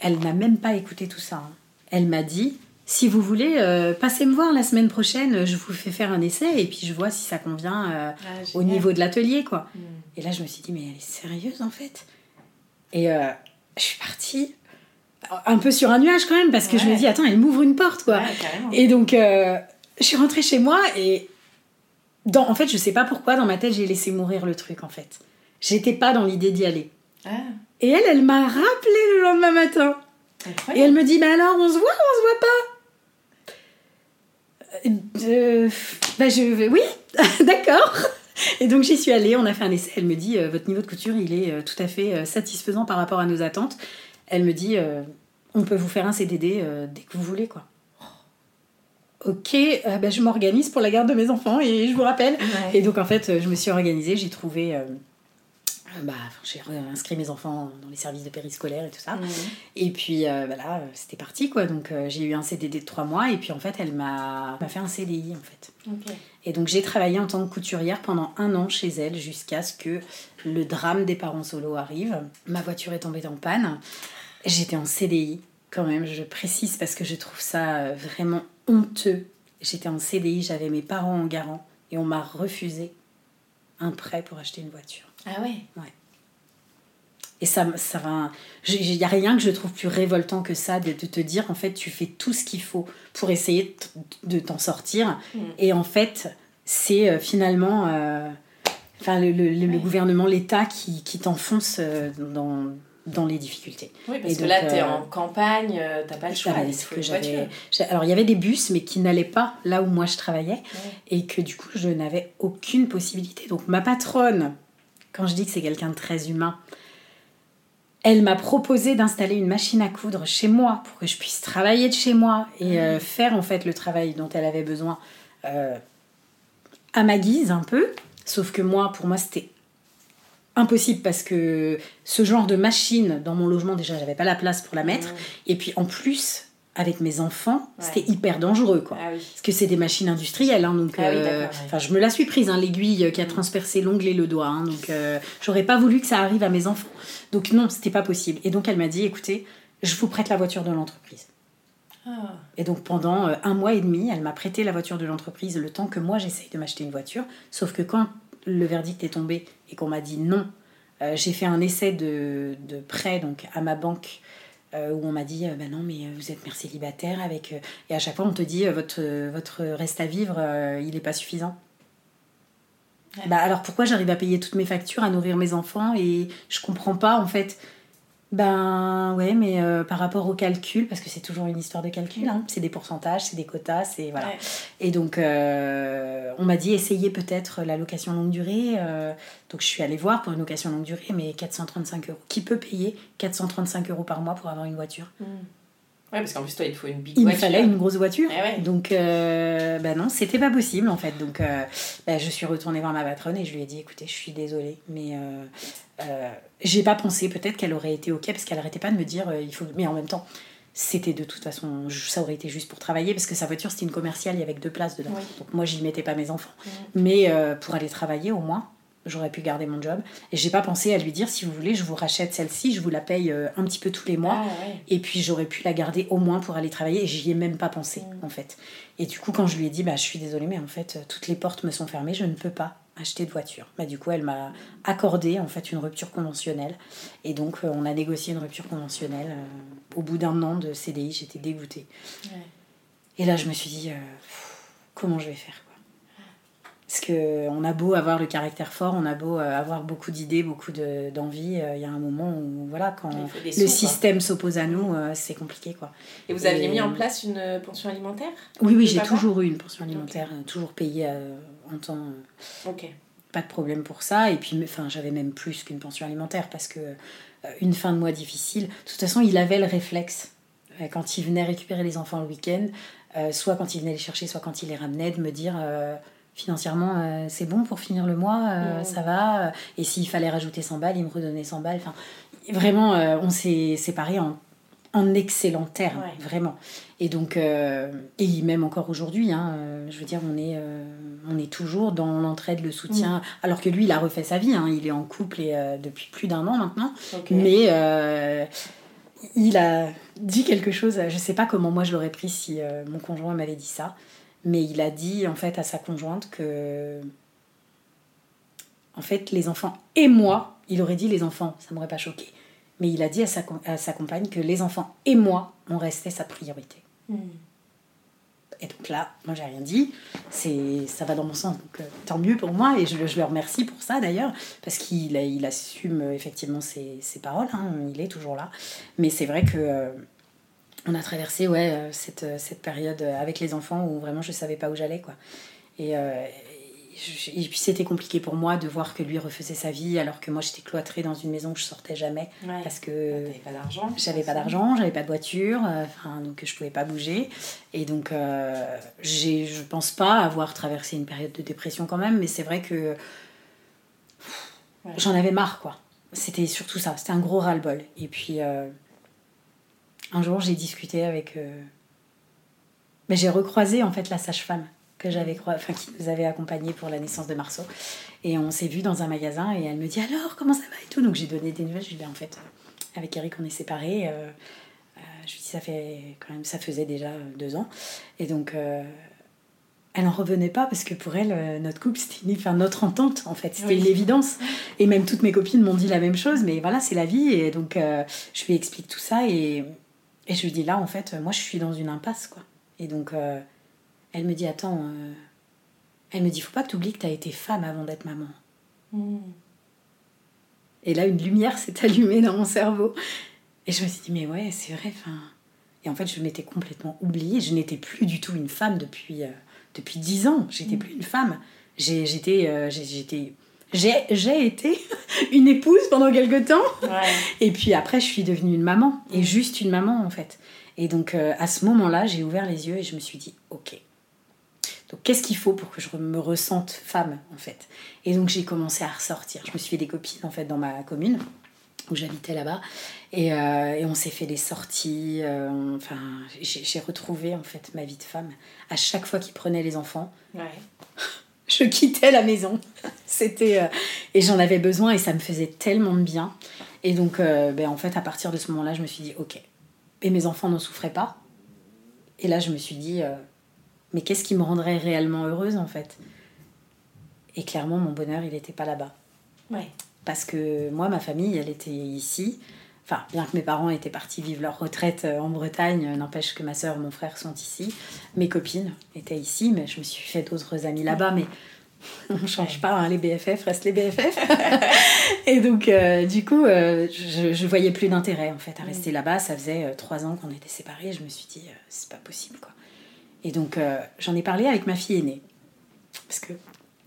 Elle n'a même pas écouté tout ça. hein. Elle m'a dit, si vous voulez, euh, passez me voir la semaine prochaine, je vous fais faire un essai et puis je vois si ça convient euh, Ah, au niveau de l'atelier, quoi. Mm. Et là, je me suis dit, mais elle est sérieuse en fait. Et euh, je suis partie un peu sur un nuage quand même, parce que je me dis, attends, elle m'ouvre une porte, quoi. Ouais. Et donc, euh, je suis rentrée chez moi et, dans, en fait, je sais pas pourquoi, dans ma tête, j'ai laissé mourir le truc, en fait. J'étais pas dans l'idée d'y aller. Ah, Et elle, elle m'a rappelé le lendemain matin. Et elle me dit, mais alors, on se voit ou on se voit pas? Bah je vais, oui, d'accord. Et donc j'y suis allée, on a fait un essai. Elle me dit, euh, votre niveau de couture, il est euh, tout à fait euh, satisfaisant par rapport à nos attentes. Elle me dit, on peut vous faire un CDD dès que vous voulez, quoi. Ok, bah, je m'organise pour la garde de mes enfants et je vous rappelle. Ouais. Et donc en fait, je me suis organisée, j'ai trouvé, bah, j'ai inscrit mes enfants dans les services de périscolaire et tout ça. Et puis euh, bah là, euh, c'était parti quoi. Donc euh, j'ai eu un CDD de trois mois et puis en fait, elle m'a fait un CDI en fait. Et donc j'ai travaillé en tant que couturière pendant un an chez elle jusqu'à ce que le drame des parents solo arrive. Ma voiture est tombée en panne. J'étais en CDI quand même, je précise parce que je trouve ça vraiment honteux. J'étais en CDI, j'avais mes parents en garant et on m'a refusé un prêt pour acheter une voiture. Ah ouais. Et ça, ça va. Il n'y a rien que je trouve plus révoltant que ça, de, de te dire en fait, tu fais tout ce qu'il faut pour essayer de t'en sortir. Mm. Et en fait, c'est euh, finalement. euh, Enfin, le, le- le Ouais. gouvernement, l'État qui, qui t'enfonce euh, dans, dans les difficultés. Oui, parce Et que donc, là, t'es euh, en campagne, t'as pas le choix. Il faut que Alors, il y avait des bus, mais qui n'allaient pas là où moi je travaillais Ouais. et que du coup je n'avais aucune possibilité. Donc ma patronne, quand je dis que c'est quelqu'un de très humain, elle m'a proposé d'installer une machine à coudre chez moi pour que je puisse travailler de chez moi et euh, faire en fait le travail dont elle avait besoin euh, à ma guise un peu. Sauf que moi, pour moi, c'était impossible parce que ce genre de machine dans mon logement, déjà, j'avais pas la place pour la mettre. Et puis en plus, avec mes enfants, Ouais. c'était hyper dangereux quoi. Ah oui. Parce que c'est des machines industrielles, hein, donc Ah oui, euh, enfin, je me la suis prise, hein, l'aiguille qui a Mm. transpercé l'ongle et le doigt, hein, donc euh, j'aurais pas voulu que ça arrive à mes enfants. Donc non, c'était pas possible. Et donc elle m'a dit, écoutez, je vous prête la voiture de l'entreprise. Ah. Et donc pendant euh, un mois et demi, elle m'a prêté la voiture de l'entreprise le temps que moi j'essaye de m'acheter une voiture. Sauf que quand le verdict est tombé et qu'on m'a dit non j'ai fait un essai de, de, prêt donc, à ma banque où on m'a dit bah non mais vous êtes mère célibataire avec et à chaque fois on te dit votre votre reste à vivre il n'est pas suffisant. Bah alors pourquoi j'arrive à payer toutes mes factures à nourrir mes enfants et je comprends pas en fait ben ouais, mais euh, par rapport au calcul, parce que c'est toujours une histoire de calcul, hein, c'est des pourcentages, c'est des quotas, c'est voilà. Et donc euh, on m'a dit essayez peut-être la location longue durée. Euh, donc je suis allée voir pour une location longue durée, mais 435 euros. Qui peut payer 435 euros par mois pour avoir une voiture? Mmh. Ouais, parce qu'en plus, toi, il faut une big il voiture. Il me fallait une grosse voiture. Eh donc, bah non, c'était pas possible en fait. Donc, bah, je suis retournée voir ma patronne et je lui ai dit écoutez, je suis désolée, mais euh, j'ai pas pensé peut-être qu'elle aurait été ok parce qu'elle arrêtait pas de me dire euh, il faut mais en même temps c'était de toute façon ça aurait été juste pour travailler parce que sa voiture c'était une commerciale il y avait deux places dedans. Donc moi j'y mettais pas mes enfants. Mais euh, pour aller travailler au moins j'aurais pu garder mon job. Et j'ai pas pensé à lui dire si vous voulez je vous rachète celle-ci je vous la paye un petit peu tous les mois. Ah, et puis j'aurais pu la garder au moins pour aller travailler et j'y ai même pas pensé en fait. Et du coup quand je lui ai dit bah je suis désolée mais en fait toutes les portes me sont fermées je ne peux pas acheter de voiture. Bah, du coup, elle m'a accordé en fait une rupture conventionnelle. Et donc, euh, on a négocié une rupture conventionnelle. Euh, au bout d'un an de CDI, j'étais dégoûtée. Et là, je me suis dit, euh, comment je vais faire Parce qu'on a beau avoir le caractère fort, on a beau avoir beaucoup d'idées, beaucoup d'envie, il y a un moment où, voilà, quand le système s'oppose à nous, c'est compliqué. Quoi. Et vous aviez mis en place une pension alimentaire? Oui, oui, j'ai toujours eu une pension alimentaire, toujours payée en temps. Euh, ok. Pas de problème pour ça. Et puis, enfin, j'avais même plus qu'une pension alimentaire parce que euh, une fin de mois difficile. De toute façon, il avait le réflexe euh, quand il venait récupérer les enfants le week-end, soit quand il venait les chercher, soit quand il les ramenait, de me dire financièrement c'est bon pour finir le mois, ça va. Et s'il fallait rajouter 100 balles, il me redonnait 100 balles. Enfin, vraiment, on s'est séparés en en excellent terme, vraiment. Et donc, euh, et même encore aujourd'hui, hein, euh, je veux dire, on est, euh, on est toujours dans l'entraide, le soutien, mm. alors que lui, il a refait sa vie, hein, il est en couple et, depuis plus d'un an maintenant, mais il a dit quelque chose, je sais pas comment moi je l'aurais pris si mon conjoint m'avait dit ça, mais il a dit en fait à sa conjointe que, en fait, les enfants et moi, il aurait dit les enfants, ça m'aurait pas choqué mais il a dit à sa, à sa compagne que les enfants et moi, on restait sa priorité. Hmm. Et donc là, moi j'ai rien dit, c'est ça va dans mon sens, donc euh, tant mieux pour moi, et je, je le remercie pour ça d'ailleurs, parce qu'il il assume euh, effectivement ses, ses paroles, hein, il est toujours là. Mais c'est vrai que euh, on a traversé ouais, cette, cette période avec les enfants où vraiment je savais pas où j'allais. quoi. Et, et puis c'était compliqué pour moi de voir que lui refaisait sa vie alors que moi j'étais cloîtrée dans une maison où je sortais jamais parce que pas d'argent j'avais pas d'argent j'avais pas de voiture euh, enfin donc je pouvais pas bouger. Et donc euh, j'ai je pense pas avoir traversé une période de dépression quand même mais c'est vrai que j'en avais marre quoi. C'était surtout ça c'était un gros ras-le-bol. Et puis euh, un jour j'ai discuté avec euh, mais j'ai recroisé en fait la sage-femme que j'avais enfin qui nous avait accompagnés pour la naissance de Marceau. Et on s'est vu dans un magasin et elle me dit alors comment ça va et tout. Donc j'ai donné des nouvelles. Je lui ai dit ben, en fait euh, avec Eric on est séparés. Euh, euh, je lui dis ça fait quand même ça faisait déjà deux ans. Et donc elle n'en revenait pas parce que pour elle notre couple c'était enfin notre entente en fait. C'était une évidence. Et même toutes mes copines m'ont dit la même chose mais voilà c'est la vie. Et donc je lui explique tout ça et, et je lui dis là en fait moi je suis dans une impasse quoi. Et donc elle me dit Attends, euh, elle me dit Faut pas que tu oublies que tu as été femme avant d'être maman. Hmm. Et là, une lumière s'est allumée dans mon cerveau. Et je me suis dit Mais ouais, c'est vrai. Fin... Et en fait, je m'étais complètement oubliée. Je n'étais plus du tout une femme depuis, euh, depuis 10 ans. J'étais hmm. plus une femme. J'étais. Euh, j'étais j'ai été une épouse pendant quelque temps. Et puis après, je suis devenue une maman. Et hmm. juste une maman, en fait. Et donc, à ce moment-là, j'ai ouvert les yeux et je me suis dit, ok, donc qu'est-ce qu'il faut pour que je me ressente femme en fait? Et donc j'ai commencé à ressortir. Je me suis fait des copines en fait dans ma commune où j'habitais là-bas et, euh, et, on s'est fait des sorties. Euh, enfin, j'ai retrouvé en fait ma vie de femme. À chaque fois qu'ils prenaient les enfants, je quittais la maison. C'était euh, et j'en avais besoin et ça me faisait tellement de bien. Et donc, ben, en fait, à partir de ce moment-là, je me suis dit ok. Et mes enfants n'en souffraient pas. Et là, je me suis dit mais qu'est-ce qui me rendrait réellement heureuse en fait? Et clairement, mon bonheur, il n'était pas là-bas. Ouais. Parce que moi, ma famille, elle était ici. Enfin, bien que mes parents étaient partis vivre leur retraite euh, en Bretagne, euh, n'empêche que ma soeur et mon frère sont ici. Mes copines étaient ici, mais je me suis fait d'autres amis là-bas. Mais on ne change pas, hein, les BFF restent les BFF. et donc, euh, du coup, je, je voyais plus d'intérêt en fait à rester là-bas. Ça faisait trois ans qu'on était séparés. Je me suis dit, c'est pas possible quoi. Et donc, j'en ai parlé avec ma fille aînée. Parce que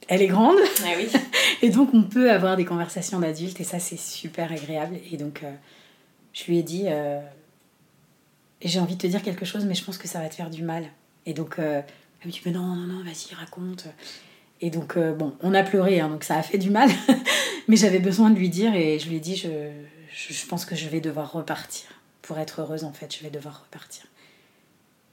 elle est grande. Ah oui. et donc, on peut avoir des conversations d'adultes et ça, c'est super agréable. Et donc, je lui ai dit euh, j'ai envie de te dire quelque chose, mais je pense que ça va te faire du mal. Et donc, euh, elle me dit mais non, non, non, vas-y, raconte. Et donc, euh, bon, on a pleuré, hein, donc ça a fait du mal. mais j'avais besoin de lui dire et je lui ai dit je, je, pense que je vais devoir repartir. Pour être heureuse, en fait, je vais devoir repartir.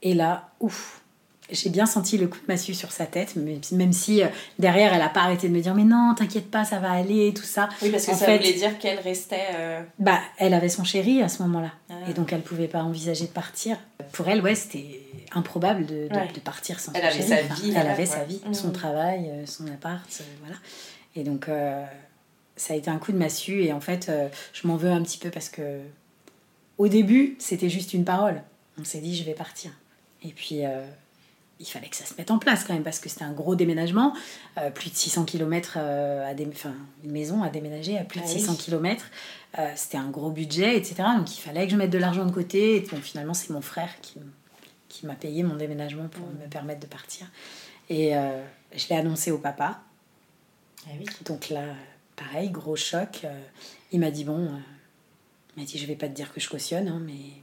Et là, ouf, j'ai bien senti le coup de massue sur sa tête, même si euh, derrière elle a pas arrêté de me dire mais non t'inquiète pas ça va aller tout ça. Oui parce que ça voulait dire qu'elle restait. Euh, bah elle avait son chéri à ce moment-là ah. et donc elle pouvait pas envisager de partir. Pour elle ouais c'était improbable de, de, partir sans elle son avait Sa vie, elle avait sa vie, son travail, euh, son appart, voilà. Et donc ça a été un coup de massue et en fait je m'en veux un petit peu parce que au début c'était juste une parole. On s'est dit je vais partir et puis il fallait que ça se mette en place quand même parce que c'était un gros déménagement, euh, plus de 600 km, euh, à des, enfin, une maison à déménager à plus de 600 ah km, euh, c'était un gros budget, etc. Donc il fallait que je mette de l'argent de côté. Et bon, finalement, c'est mon frère qui, qui m'a payé mon déménagement pour me permettre de partir. Et je l'ai annoncé au papa. Ah oui. Donc là, pareil, gros choc. il m'a dit bon, il m'a dit je vais pas te dire que je cautionne, hein, mais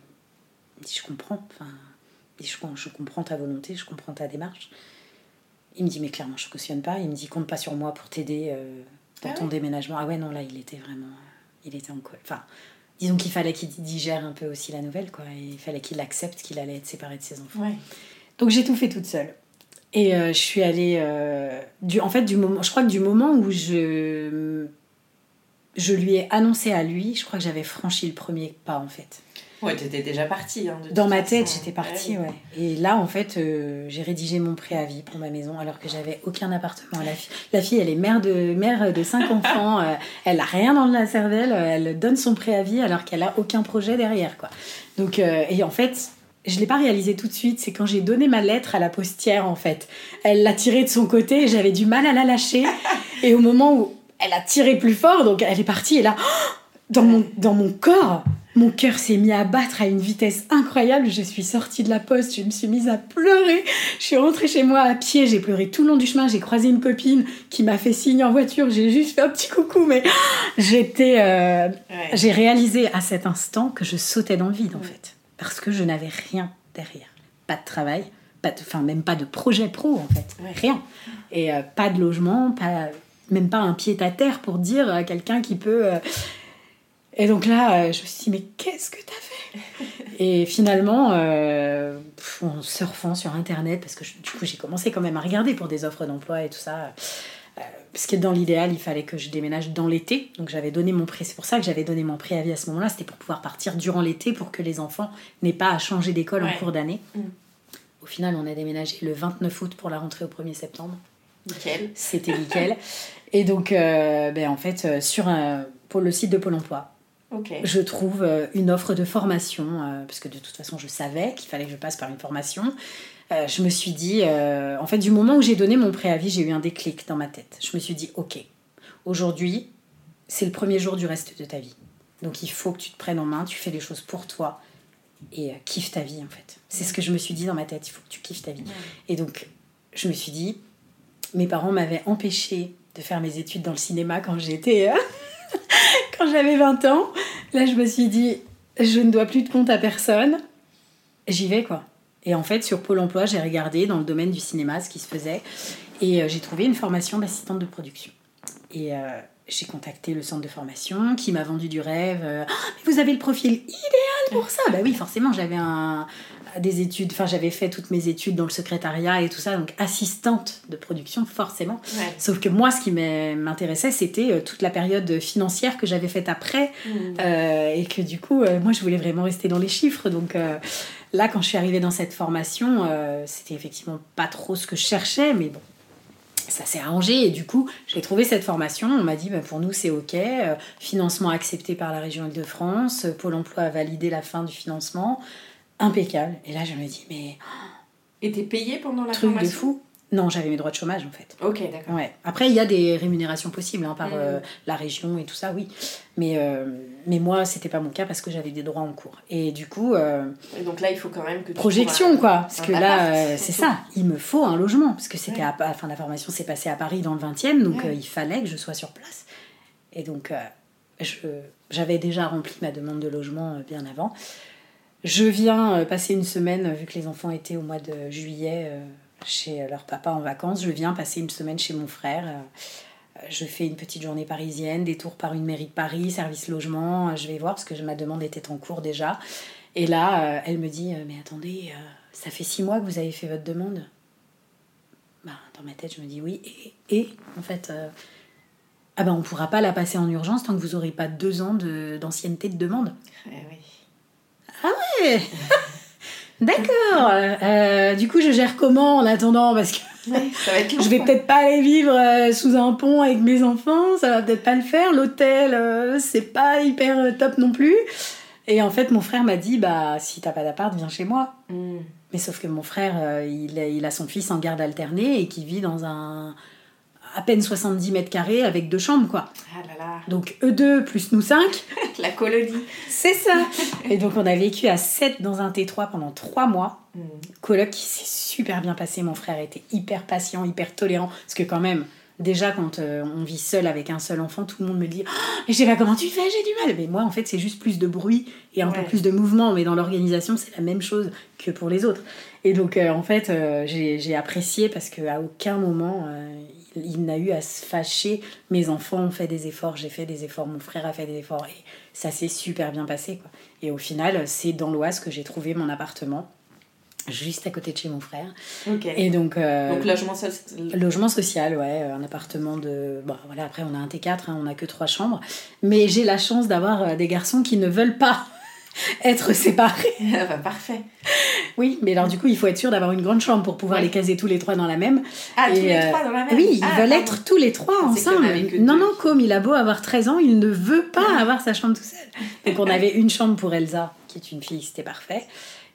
je comprends. Enfin, je, je comprends ta volonté, je comprends ta démarche. Il me dit, mais clairement, je cautionne pas. Il me dit, compte pas sur moi pour t'aider euh, dans ah ton déménagement. Ah ouais, non, là, il était vraiment. Euh, il était en col. Enfin, disons qu'il fallait qu'il digère un peu aussi la nouvelle, quoi. il fallait qu'il accepte qu'il allait être séparé de ses enfants. Donc j'ai tout fait toute seule. Et euh, je suis allée. du, en fait, du moment, je crois que du moment où je, je lui ai annoncé à lui, je crois que j'avais franchi le premier pas, en fait. Ouais, t'étais déjà partie. Hein, Dans ma tête, j'étais partie, ouais. Et là, en fait, euh, j'ai rédigé mon préavis pour ma maison alors que j'avais aucun appartement. La fille, la fille, elle est mère de, mère de cinq enfants, euh, elle a rien dans la cervelle, euh, elle donne son préavis alors qu'elle a aucun projet derrière, quoi. Donc, et en fait, je l'ai pas réalisé tout de suite, c'est quand j'ai donné ma lettre à la postière, en fait. Elle l'a tirée de son côté et j'avais du mal à la lâcher. et au moment où elle a tiré plus fort, donc elle est partie, et là, dans mon, dans mon corps, mon cœur s'est mis à battre à une vitesse incroyable. Je suis sortie de la poste, je me suis mise à pleurer. Je suis rentrée chez moi à pied, j'ai pleuré tout le long du chemin. J'ai croisé une copine qui m'a fait signe en voiture. J'ai juste fait un petit coucou, mais j'étais. Euh, j'ai réalisé à cet instant que je sautais dans le vide en fait, parce que je n'avais rien derrière. Pas de travail, pas de, enfin même pas de projet pro en fait, rien. Et euh, pas de logement, pas même pas un pied à terre pour dire à quelqu'un qui peut. Euh, et donc là, euh, je me suis dit, mais qu'est-ce que t'as fait? Et finalement, euh, en surfant sur Internet, parce que du coup, j'ai commencé quand même à regarder pour des offres d'emploi et tout ça. Euh, parce que dans l'idéal, il fallait que je déménage dans l'été. Donc j'avais donné mon pré... C'est pour ça que j'avais donné mon préavis à ce moment-là. C'était pour pouvoir partir durant l'été pour que les enfants n'aient pas à changer d'école en cours d'année. Mm. Au final, on a déménagé le 29 août pour la rentrée au 1er septembre. Nickel. C'était nickel. et donc, ben, en fait, sur un, pour le site de Pôle emploi, je trouve euh, une offre de formation, euh, parce que de toute façon je savais qu'il fallait que je passe par une formation. Euh, je me suis dit, en fait, du moment où j'ai donné mon préavis, j'ai eu un déclic dans ma tête. Je me suis dit, ok, aujourd'hui, c'est le premier jour du reste de ta vie. Donc il faut que tu te prennes en main, tu fais les choses pour toi et kiffe ta vie en fait. C'est ce que je me suis dit dans ma tête, il faut que tu kiffes ta vie. Et donc je me suis dit, mes parents m'avaient empêché de faire mes études dans le cinéma quand j'étais quand j'avais 20 ans. Là, je me suis dit, je ne dois plus de compte à personne. J'y vais, quoi. Et en fait, sur Pôle emploi, j'ai regardé dans le domaine du cinéma ce qui se faisait. Et euh, j'ai trouvé une formation d'assistante de production. Et euh, j'ai contacté le centre de formation qui m'a vendu du rêve. Euh, ah, vous avez le profil idéal pour ça Bah oui, forcément, j'avais un, des études, enfin j'avais fait toutes mes études dans le secrétariat et tout ça, donc assistante de production forcément. Sauf que moi, ce qui m'intéressait, c'était euh, toute la période financière que j'avais faite après, mmh. euh, et que du coup, euh, moi, je voulais vraiment rester dans les chiffres. Donc là, quand je suis arrivée dans cette formation, c'était effectivement pas trop ce que je cherchais, mais bon, ça s'est arrangé et du coup j'ai trouvé cette formation. On m'a dit bah, pour nous c'est ok, euh, financement accepté par la région Île-de-France, Pôle Emploi a validé la fin du financement, impeccable. Et là je me dis mais Et t'es payé pendant la truc de formation fou. Non, j'avais mes droits de chômage en fait. Ok, d'accord. Ouais. Après, il y a des rémunérations possibles hein, par Mhm. euh, la région et tout ça, oui. Mais, euh, mais moi, c'était pas mon cas parce que j'avais des droits en cours. Et du coup, euh, Et donc là, il faut quand même que tu projection un- quoi. Parce que là, euh, c'est ça. Il me faut un logement. Parce que c'était Ouais. à enfin, la formation s'est passée à Paris dans le 20e. Donc Ouais. il fallait que je sois sur place. Et donc, j'avais déjà rempli ma demande de logement bien avant. Je viens euh, passer une semaine, euh, vu que les enfants étaient au mois de juillet euh, chez leur papa en vacances, je viens passer une semaine chez mon frère. Je fais une petite journée parisienne, des tours par une mairie de Paris, service logement, je vais voir parce que ma demande était en cours déjà. Et là, elle me dit Mais attendez, ça fait six mois que vous avez fait votre demande bah, Dans ma tête, je me dis oui. Et, en fait, ah ben, on ne pourra pas la passer en urgence tant que vous n'aurez pas deux ans d'ancienneté de, demande. Ouais, oui. Ouais. D'accord. Euh, du coup, je gère comment en attendant Parce que Ouais, ça va être long, je vais peut-être pas aller vivre euh, sous un pont avec mes enfants, ça va peut-être pas le faire. L'hôtel, euh, c'est pas hyper top non plus. Et en fait, mon frère m'a dit bah si t'as pas d'appart, viens chez moi. Mm. Mais sauf que mon frère, il, a, il a son fils en garde alternée et qui vit dans un à peine 70 mètres carrés avec deux chambres quoi. Ah là là, Donc eux deux plus nous cinq, la colonie. c'est ça. Et donc on a vécu à 7 dans un T3 pendant trois mois. Mm. Coloc qui s'est super bien passé. Mon frère était hyper patient, hyper tolérant. Parce que quand même, déjà quand euh, on vit seul avec un seul enfant, tout le monde me dit oh, Mais je sais pas comment tu fais, j'ai du mal. Mais moi en fait c'est juste plus de bruit et un peu plus de mouvement. Mais dans l'organisation c'est la même chose que pour les autres. Et donc euh, en fait euh, j'ai apprécié parce qu'à aucun moment il, n'a eu à se fâcher. Mes enfants ont fait des efforts, j'ai fait des efforts, mon frère a fait des efforts. Et ça s'est super bien passé. Quoi. Et au final c'est dans l'Oise que j'ai trouvé mon appartement. Juste à côté de chez mon frère. Et donc, euh, Donc logement social. Logement social, ouais, un appartement de. Bon, voilà, après, on a un T4, hein, on a que trois chambres. Mais j'ai la chance d'avoir euh, des garçons qui ne veulent pas être séparés. Ah bah, parfait. Oui, mais alors, du coup, il faut être sûr d'avoir une grande chambre pour pouvoir Ouais. les caser tous les trois dans la même. Ah, tous les euh, trois dans la même Oui, ils Ah, veulent pardon. être tous les trois ensemble. Non, non, comme il a beau avoir 13 ans, il ne veut pas avoir sa chambre tout seul. Donc, on avait une chambre pour Elsa, qui est une fille, c'était parfait.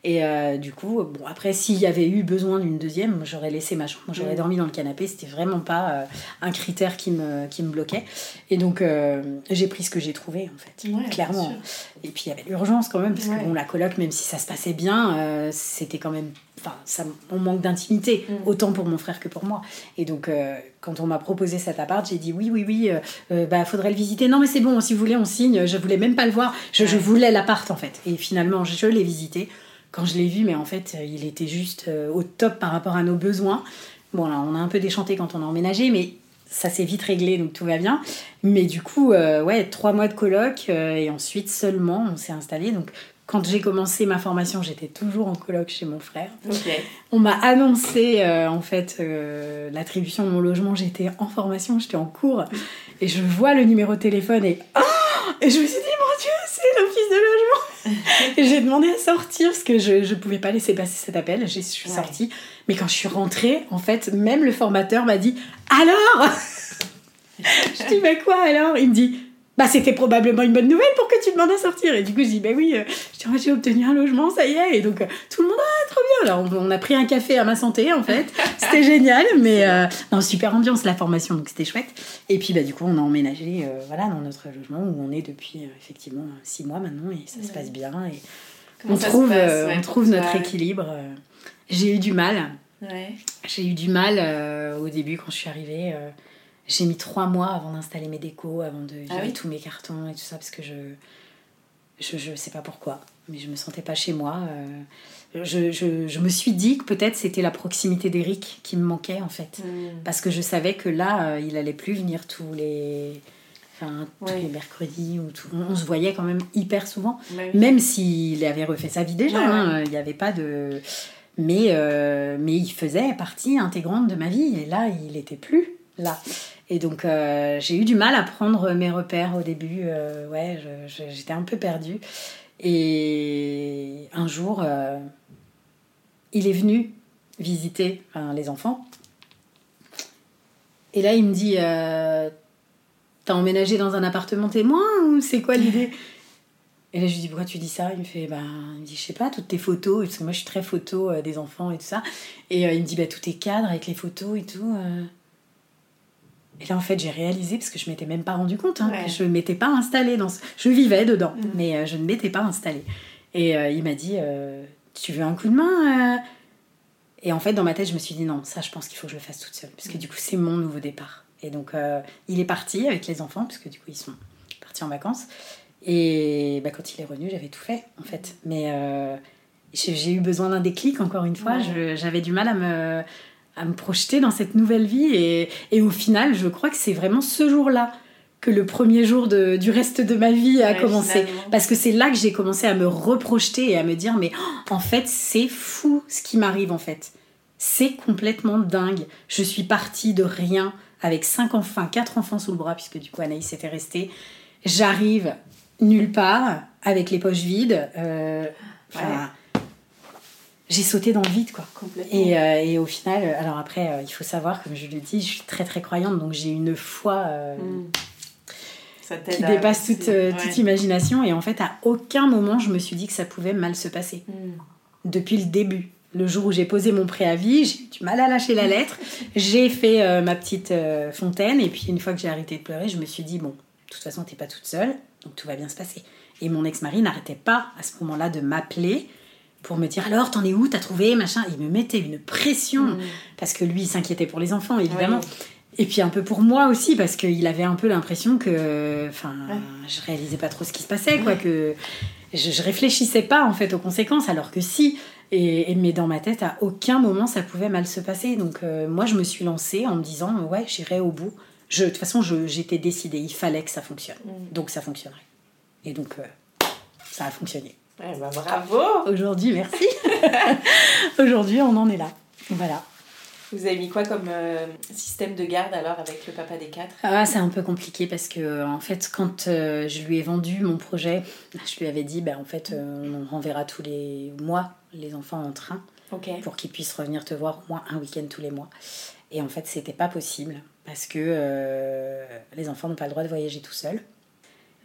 Et euh, du coup, bon, après, s'il y avait eu besoin d'une deuxième, j'aurais laissé ma chambre. J'aurais Mm. dormi dans le canapé. C'était vraiment pas euh, un critère qui me, qui me bloquait. Et donc, euh, j'ai pris ce que j'ai trouvé, en fait. Ouais, clairement. Et puis, il y avait l'urgence quand même, parce Ouais. que bon, la coloc, même si ça se passait bien, c'était quand même. Enfin, ça, on manque d'intimité, Mm. autant pour mon frère que pour moi. Et donc, quand on m'a proposé cet appart, j'ai dit oui, oui, oui, bah, faudrait le visiter. Non, mais c'est bon, si vous voulez, on signe. Je voulais même pas le voir. Je, je voulais l'appart, en fait. Et finalement, je l'ai visité. Quand je l'ai vu, mais en fait, euh, il était juste euh, au top par rapport à nos besoins. Bon, là, on a un peu déchanté quand on a emménagé, mais ça s'est vite réglé, donc tout va bien. Mais du coup, euh, ouais, trois mois de coloc, euh, et ensuite seulement, on s'est installé. Donc, quand j'ai commencé ma formation, j'étais toujours en coloc chez mon frère. Ok. On m'a annoncé euh, en fait l'attribution de mon logement. J'étais en formation, j'étais en cours et je vois le numéro de téléphone et oh et je me suis dit mon Dieu c'est l'office de logement. Et j'ai demandé à sortir parce que je je pouvais pas laisser passer cet appel. Je suis Ouais. sortie, mais quand je suis rentrée, en fait même le formateur m'a dit alors. je dis bah quoi alors? Il me dit bah c'était probablement une bonne nouvelle pour que tu demandes à sortir. Et du coup je dis bah oui, euh, je j'ai obtenu un logement, ça y est. Et donc euh, tout le monde ah trop bien. Alors on, on a pris un café à ma santé en fait, c'était génial, mais euh, non super ambiance la formation donc c'était chouette. Et puis bah du coup on a emménagé euh, voilà dans notre logement où on est depuis euh, effectivement six mois maintenant et ça se passe bien et Comment on trouve passe, ouais, on trouve notre équilibre. J'ai eu du mal. J'ai eu du mal au début quand je suis arrivée. J'ai mis trois mois avant d'installer mes décos, avant de virer Ah oui tous mes cartons et tout ça, parce que je, je. Je sais pas pourquoi, mais je me sentais pas chez moi. euh. je, je, je me suis dit que peut-être c'était la proximité d'Eric qui me manquait en fait. Mm. Parce que je savais que là, euh, il allait plus venir tous les. Enfin, tous Ouais. les mercredis. Ou tout- on, se voyait quand même hyper souvent. Ouais, oui. Même s'il avait refait sa vie déjà, ouais. hein, il n'y avait pas de. Mais, euh, mais il faisait partie intégrante de ma vie et là, il n'était plus là. Et donc, euh, j'ai eu du mal à prendre mes repères au début. euh, ouais, j'étais un peu perdue. Et un jour, euh, il est venu visiter les enfants. Et là, il me dit T'as emménagé dans un appartement témoin ou c'est quoi l'idée? Et là, je lui dis Pourquoi tu dis ça? Il me fait bah, il me dit, Je sais pas, toutes tes photos, parce que moi je suis très photo des enfants et tout ça. Et il me dit bah, Tout est cadre avec les photos et tout. Et là, en fait, j'ai réalisé, parce que je m'étais même pas rendu compte, hein, Ouais. que je ne m'étais pas installée dans ce... Je vivais dedans, Mhm. mais euh, je ne m'étais pas installée. Et euh, il m'a dit euh, Tu veux un coup de main euh? Et en fait, dans ma tête, je me suis dit Non, ça, je pense qu'il faut que je le fasse toute seule, parce que du coup, c'est mon nouveau départ. Et donc, il est parti avec les enfants, parce que du coup, ils sont partis en vacances. Et bah, quand il est revenu, j'avais tout fait, en fait. Mais euh, j'ai eu besoin d'un déclic, encore une fois. Ouais. J'avais du mal à me, à me projeter dans cette nouvelle vie. Et, et au final, je crois que c'est vraiment ce jour-là que le premier jour de- du reste de ma vie a Ouais, commencé. finalement. Parce que c'est là que j'ai commencé à me reprojeter et à me dire, mais oh, en fait, c'est fou ce qui m'arrive, en fait. C'est complètement dingue. Je suis partie de rien avec cinq enfants, quatre enfants sous le bras, puisque du coup Anaïs était restée. J'arrive nulle part, avec les poches vides. euh, J'ai sauté dans le vide, quoi. Complètement. Et, euh, et au final, euh, alors après, euh, il faut savoir, comme je le dis, je suis très très croyante, donc j'ai une foi euh, Mm. Ça t'aide qui dépasse toute, Ouais. toute imagination. Et en fait, à aucun moment, je me suis dit que ça pouvait mal se passer. Mm. Depuis le début. Le jour où j'ai posé mon préavis, j'ai eu du mal à lâcher la lettre. J'ai fait ma petite fontaine. Et puis, une fois que j'ai arrêté de pleurer, je me suis dit, bon, de toute façon, t'es pas toute seule, donc tout va bien se passer. Et mon ex-mari n'arrêtait pas à ce moment-là de m'appeler pour me dire alors t'en es où? T'as trouvé? Machin. Il me mettait une pression Mm. parce que lui il s'inquiétait pour les enfants évidemment. Ouais. et puis un peu pour moi aussi parce qu'il avait un peu l'impression que enfin Ouais. je réalisais pas trop ce qui se passait quoi que je, je réfléchissais pas en fait aux conséquences alors que si. Et, et- mais dans ma tête à aucun moment ça pouvait mal se passer. Donc euh, moi je me suis lancée en me disant ouais j'irai au bout. Je, de toute façon je- j'étais décidée. Il fallait que ça fonctionne. Mm. donc ça fonctionnerait. Et donc euh, ça a fonctionné Ouais, bah, bravo Aujourd'hui, merci. Aujourd'hui, on en est là. Voilà. Vous avez mis quoi comme euh, système de garde alors avec le papa des quatre? Ah, c'est un peu compliqué parce que, euh, en fait, quand euh, je lui ai vendu mon projet, je lui avais dit, bah, en fait, euh, on renverra tous les mois les enfants en train pour qu'ils puissent revenir te voir au moins un week-end tous les mois. Et en fait, c'était pas possible parce que les enfants n'ont pas le droit de voyager tout seuls.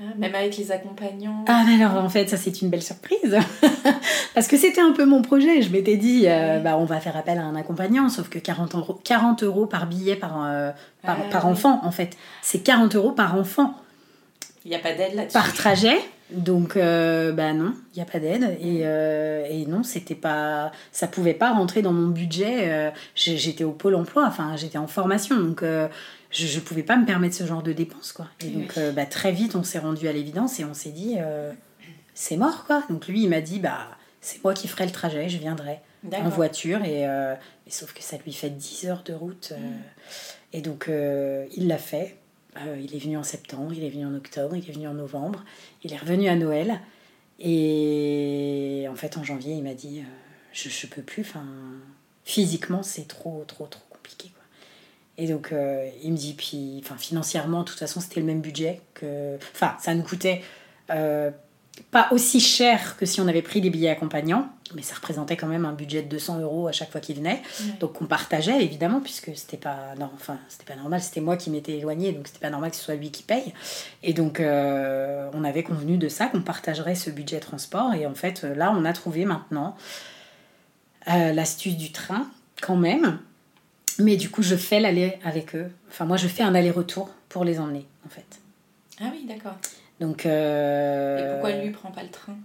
Ah, même avec les accompagnants Ah, mais alors en fait, ça c'est une belle surprise. Parce que c'était un peu mon projet. Je m'étais dit, euh, bah, on va faire appel à un accompagnant, sauf que 40 euros, 40 euros par billet par, euh, par, Ah, par oui. enfant, en fait. C'est 40 euros par enfant, Il n'y a pas d'aide là-dessus. par trajet. Donc, euh, bah non, il n'y a pas d'aide. Et, euh, et non, c'était pas, ça pouvait pas rentrer dans mon budget. Euh, j'étais au pôle emploi, enfin, j'étais en formation. Donc, je ne pouvais pas me permettre ce genre de dépenses, quoi. Et Oui. donc, euh, bah, très vite, on s'est rendu à l'évidence et on s'est dit, euh, c'est mort, quoi. Donc, lui, il m'a dit, bah, c'est moi qui ferai le trajet, je viendrai en voiture. Et, euh, mais sauf que ça lui fait 10 heures de route. euh, et donc, il l'a fait. Il est venu en septembre, il est venu en octobre, il est venu en novembre. Il est revenu à Noël. Et en fait, en janvier, il m'a dit je, je peux plus. Physiquement, c'est trop, trop, trop. Et donc, euh, il me dit, puis, enfin, financièrement, de toute façon, c'était le même budget que. Enfin, ça nous coûtait euh, pas aussi cher que si on avait pris des billets accompagnants, mais ça représentait quand même un budget de 200 euros à chaque fois qu'il venait. Ouais. Donc, on partageait évidemment, puisque c'était pas, non, enfin, c'était pas normal, c'était moi qui m'étais éloignée, donc c'était pas normal que ce soit lui qui paye. Et donc, euh, on avait convenu de ça, qu'on partagerait ce budget transport. Et en fait, là, on a trouvé maintenant l'astuce du train, quand même. Mais du coup, je fais l'aller avec eux. Enfin, moi, je fais un aller-retour pour les emmener, en fait. Ah oui, d'accord. Donc, euh, Et pourquoi lui prend pas le train?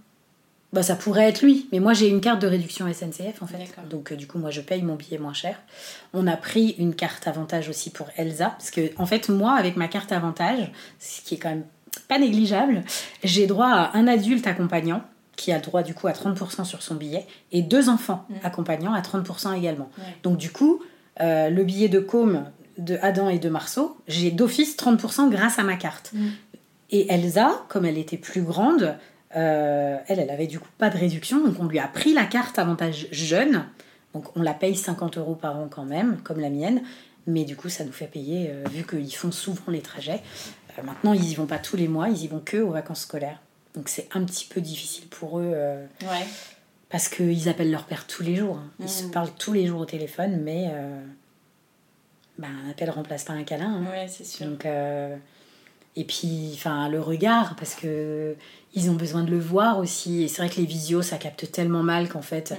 bah, ça pourrait être lui, mais moi j'ai une carte de réduction SNCF en fait. Donc euh, du coup moi je paye mon billet moins cher. On a pris une carte avantage aussi pour Elsa, parce que en fait moi avec ma carte avantage, ce qui est quand même pas négligeable, j'ai droit à un adulte accompagnant qui a droit du coup à 30% sur son billet et deux enfants Mm. accompagnants à 30% également. Ouais. Donc du coup euh, le billet de Com de Adam et de Marceau, j'ai d'office 30% grâce à ma carte. Mm. Et Elsa, comme elle était plus grande, euh, elle, elle avait du coup pas de réduction, donc on lui a pris la carte avantage jeune. Donc on la paye 50 euros par an quand même, comme la mienne. Mais du coup, ça nous fait payer, euh, vu qu'ils font souvent les trajets. Euh, maintenant, ils y vont pas tous les mois, ils y vont que aux vacances scolaires. Donc c'est un petit peu difficile pour eux, Ouais. Parce qu'ils appellent leur père tous les jours. hein. Ils Mm. se parlent tous les jours au téléphone, mais, euh, bah, un appel remplace pas un câlin. Ouais, c'est sûr. Donc, euh, et puis, enfin, le regard, parce que ils ont besoin de le voir aussi. Et c'est vrai que les visios, ça capte tellement mal qu'en fait, Mm.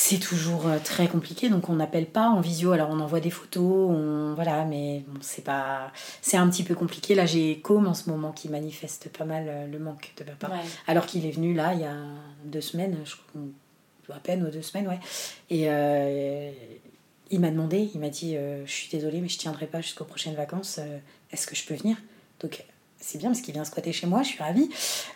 C'est toujours euh, très compliqué. Donc, on n'appelle pas en visio. Alors, on envoie des photos, on, voilà, mais bon, c'est pas, c'est un petit peu compliqué. Là, j'ai Com en ce moment qui manifeste pas mal euh, le manque de papa. Ouais. Alors qu'il est venu là il y a deux semaines, je crois, à peine ou deux semaines, ouais. Et euh, il m'a demandé, il m'a dit euh, Je suis désolée, mais je tiendrai pas jusqu'aux prochaines vacances. euh, Est-ce que je peux venir? Donc c'est bien parce qu'il vient squatter chez moi, je suis ravie.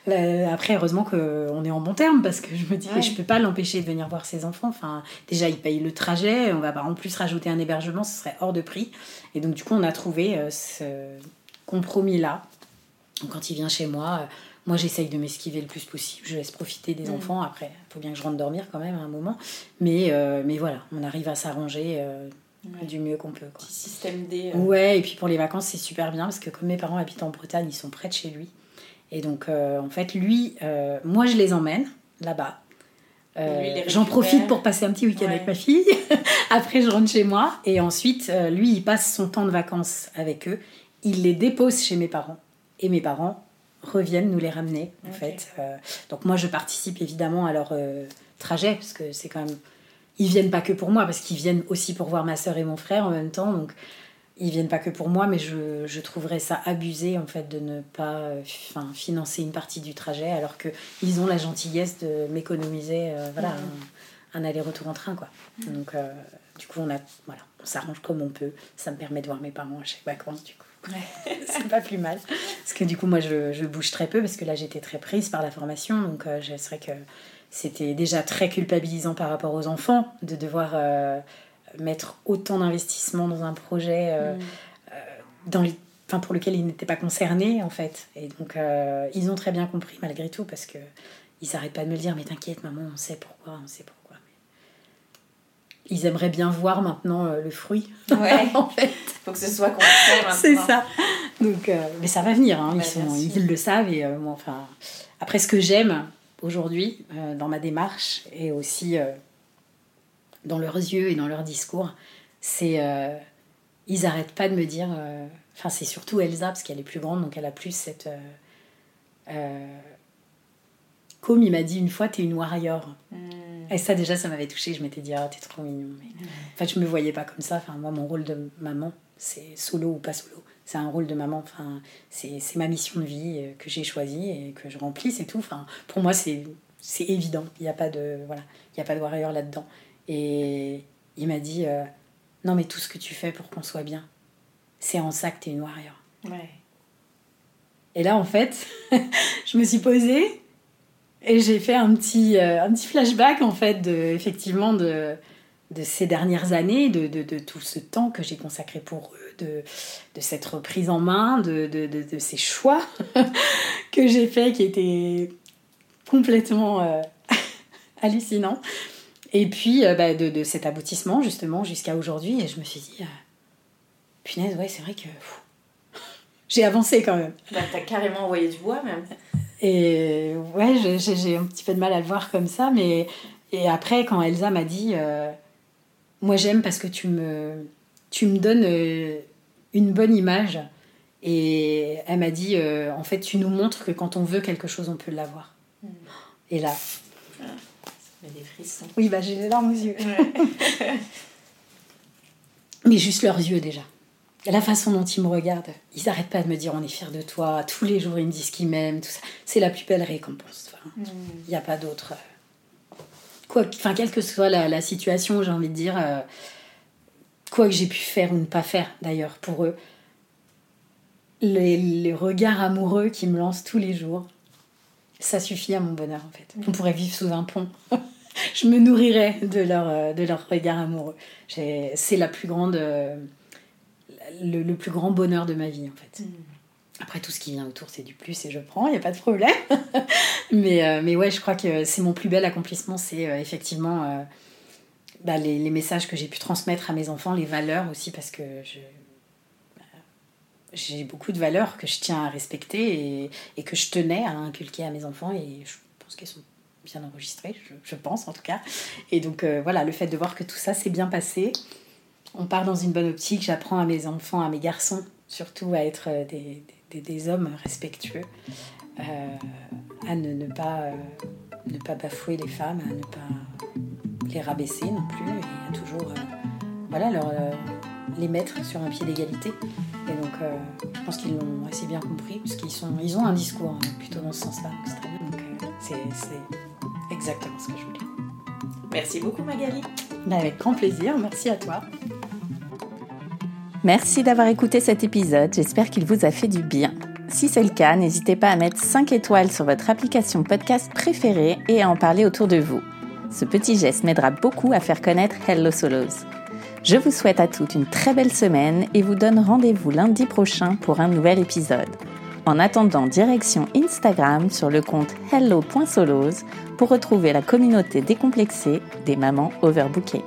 Euh, après, heureusement qu'on est en bon terme parce que je me dis Ouais. Je peux pas l'empêcher de venir voir ses enfants. Enfin, déjà, il paye le trajet, on va pas en plus rajouter un hébergement, ce serait hors de prix. Et donc, du coup, on a trouvé euh, ce compromis-là. Quand il vient chez moi, euh, moi j'essaye de m'esquiver le plus possible. Je laisse profiter des Mm. enfants. Après, il faut bien que je rentre dormir quand même à un moment. Mais, mais voilà, on arrive à s'arranger Ouais. du mieux qu'on peut. Quoi. Petit système D. euh, Ouais, et puis pour les vacances, c'est super bien parce que comme mes parents habitent en Bretagne, ils sont près de chez lui. Et donc, euh, en fait, lui, euh, moi je les emmène là-bas. J'en profite pour passer un petit week-end Ouais. avec ma fille. Après, je rentre chez moi. Et ensuite, lui, il passe son temps de vacances avec eux. Il les dépose chez mes parents. Et mes parents reviennent nous les ramener, en fait. Donc, moi, je participe évidemment à leur trajet parce que c'est quand même. Ils viennent pas que pour moi parce qu'ils viennent aussi pour voir ma soeur et mon frère en même temps. Donc, ils viennent pas que pour moi, mais je, je trouverais ça abusé en fait de ne pas euh, fin, financer une partie du trajet alors que ils ont la gentillesse de m'économiser euh, voilà, Mhm. un, un aller-retour en train quoi. Donc euh, du coup on a voilà, on s'arrange comme on peut. Ça me permet de voir mes parents à chaque vacances du coup. c'est pas plus mal. Parce que du coup moi je, je bouge très peu parce que là j'étais très prise par la formation donc euh, je- c'est vrai que c'était déjà très culpabilisant par rapport aux enfants de devoir euh, mettre autant d'investissement dans un projet euh, Mm. dans les, pour lequel ils n'étaient pas concernés en fait. Et donc euh, ils ont très bien compris malgré tout parce que ils n'arrêtent pas de me le dire mais t'inquiète maman on sait pourquoi on sait pourquoi. Mais Ils aimeraient bien voir maintenant euh, le fruit Ouais. en fait. Faut que ce soit concret maintenant. C'est ça. Donc, euh, mais ça va venir, hein, Bah, ils, sont, ils le savent. Et, euh, moi, enfin, après, ce que j'aime aujourd'hui euh, dans ma démarche et aussi euh, dans leurs yeux et dans leur discours, c'est euh, ils n'arrêtent pas de me dire. Enfin, c'est surtout Elsa parce qu'elle est plus grande, donc elle a plus cette. Comme il m'a dit une fois, t'es une warrior. Mm. Et ça, déjà, ça m'avait touché. Je m'étais dit, ah, t'es trop mignon. Mais... En fait, je me voyais pas comme ça. Enfin, moi, mon rôle de maman, c'est solo ou pas solo. C'est un rôle de maman. Enfin, c'est ma mission de vie euh, que j'ai choisie et que je remplis, c'est tout. Enfin, pour moi, c'est c'est évident. Il n'y a pas de voilà, il y a pas de warrior là-dedans. Et il m'a dit, euh, non, mais tout ce que tu fais pour qu'on soit bien, c'est en ça que t'es une warrior. Ouais. Et là, en fait, je me suis posée et j'ai fait un petit, euh, un petit flashback, en fait, de, effectivement, de, de ces dernières années, de, de, de tout ce temps que j'ai consacré pour eux, de, de cette reprise en main, de, de, ces choix que j'ai faits qui étaient complètement euh, hallucinants. Et puis, euh, bah, de, de cet aboutissement, justement, jusqu'à aujourd'hui. Et je me suis dit, euh, punaise, ouais, c'est vrai que j'ai avancé quand même. Bah, t'as carrément envoyé du bois même. Et ouais, j'ai- un petit peu de mal à le voir comme ça, mais et après quand Elsa m'a dit, euh, moi j'aime parce que tu me, tu me donnes euh, une bonne image, et elle m'a dit, euh, en fait tu nous montres que quand on veut quelque chose, on peut l'avoir. Et là, Ça met des frissons. oui bah j'ai les larmes aux yeux. Mais juste leurs yeux déjà. La façon dont ils me regardent, ils n'arrêtent pas de me dire on est fiers de toi, tous les jours ils me disent qu'ils m'aiment, tout ça. C'est la plus belle récompense. Enfin, Mm. Il n'y a pas d'autre. euh, Quoi, enfin, quelle que soit la, la situation, j'ai envie de dire, euh, quoi que j'ai pu faire ou ne pas faire d'ailleurs pour eux, les, les regards amoureux qu'ils me lancent tous les jours, ça suffit à mon bonheur en fait. On pourrait vivre sous un pont. Je me nourrirais de leur, euh, de leur regard amoureux. C'est la plus grande, euh, le, le plus grand bonheur de ma vie en fait. Mm. Après, tout ce qui vient autour, c'est du plus et je prends, il n'y a pas de problème. mais, euh, mais ouais, je crois que c'est mon plus bel accomplissement, c'est effectivement bah, les, les messages que j'ai pu transmettre à mes enfants, les valeurs aussi, parce que j'ai beaucoup de valeurs que je tiens à respecter et, et que je tenais à inculquer à mes enfants et je pense qu'elles sont bien enregistrées, je, je pense en tout cas. Et donc euh, voilà, le fait de voir que tout ça s'est bien passé, on part dans une bonne optique. J'apprends à mes enfants, à mes garçons, surtout à être des, des, des hommes respectueux, à ne, ne pas, ne pas bafouer les femmes, à ne pas les rabaisser non plus, et à toujours voilà, leur, les mettre sur un pied d'égalité. Et donc, euh, je pense qu'ils l'ont assez bien compris, puisqu'ils sont, ils ont un discours hein, plutôt dans ce sens-là. Donc, euh, c'est exactement ce que je voulais. Merci beaucoup, Magali. Ben, avec grand plaisir. Merci à toi. Merci d'avoir écouté cet épisode. J'espère qu'il vous a fait du bien. Si c'est le cas, n'hésitez pas à mettre 5 étoiles sur votre application podcast préférée et à en parler autour de vous. Ce petit geste m'aidera beaucoup à faire connaître Hello Solos. Je vous souhaite à toutes une très belle semaine et vous donne rendez-vous lundi prochain pour un nouvel épisode. En attendant, direction Instagram sur le compte hello.solos pour retrouver la communauté décomplexée des mamans overbookées.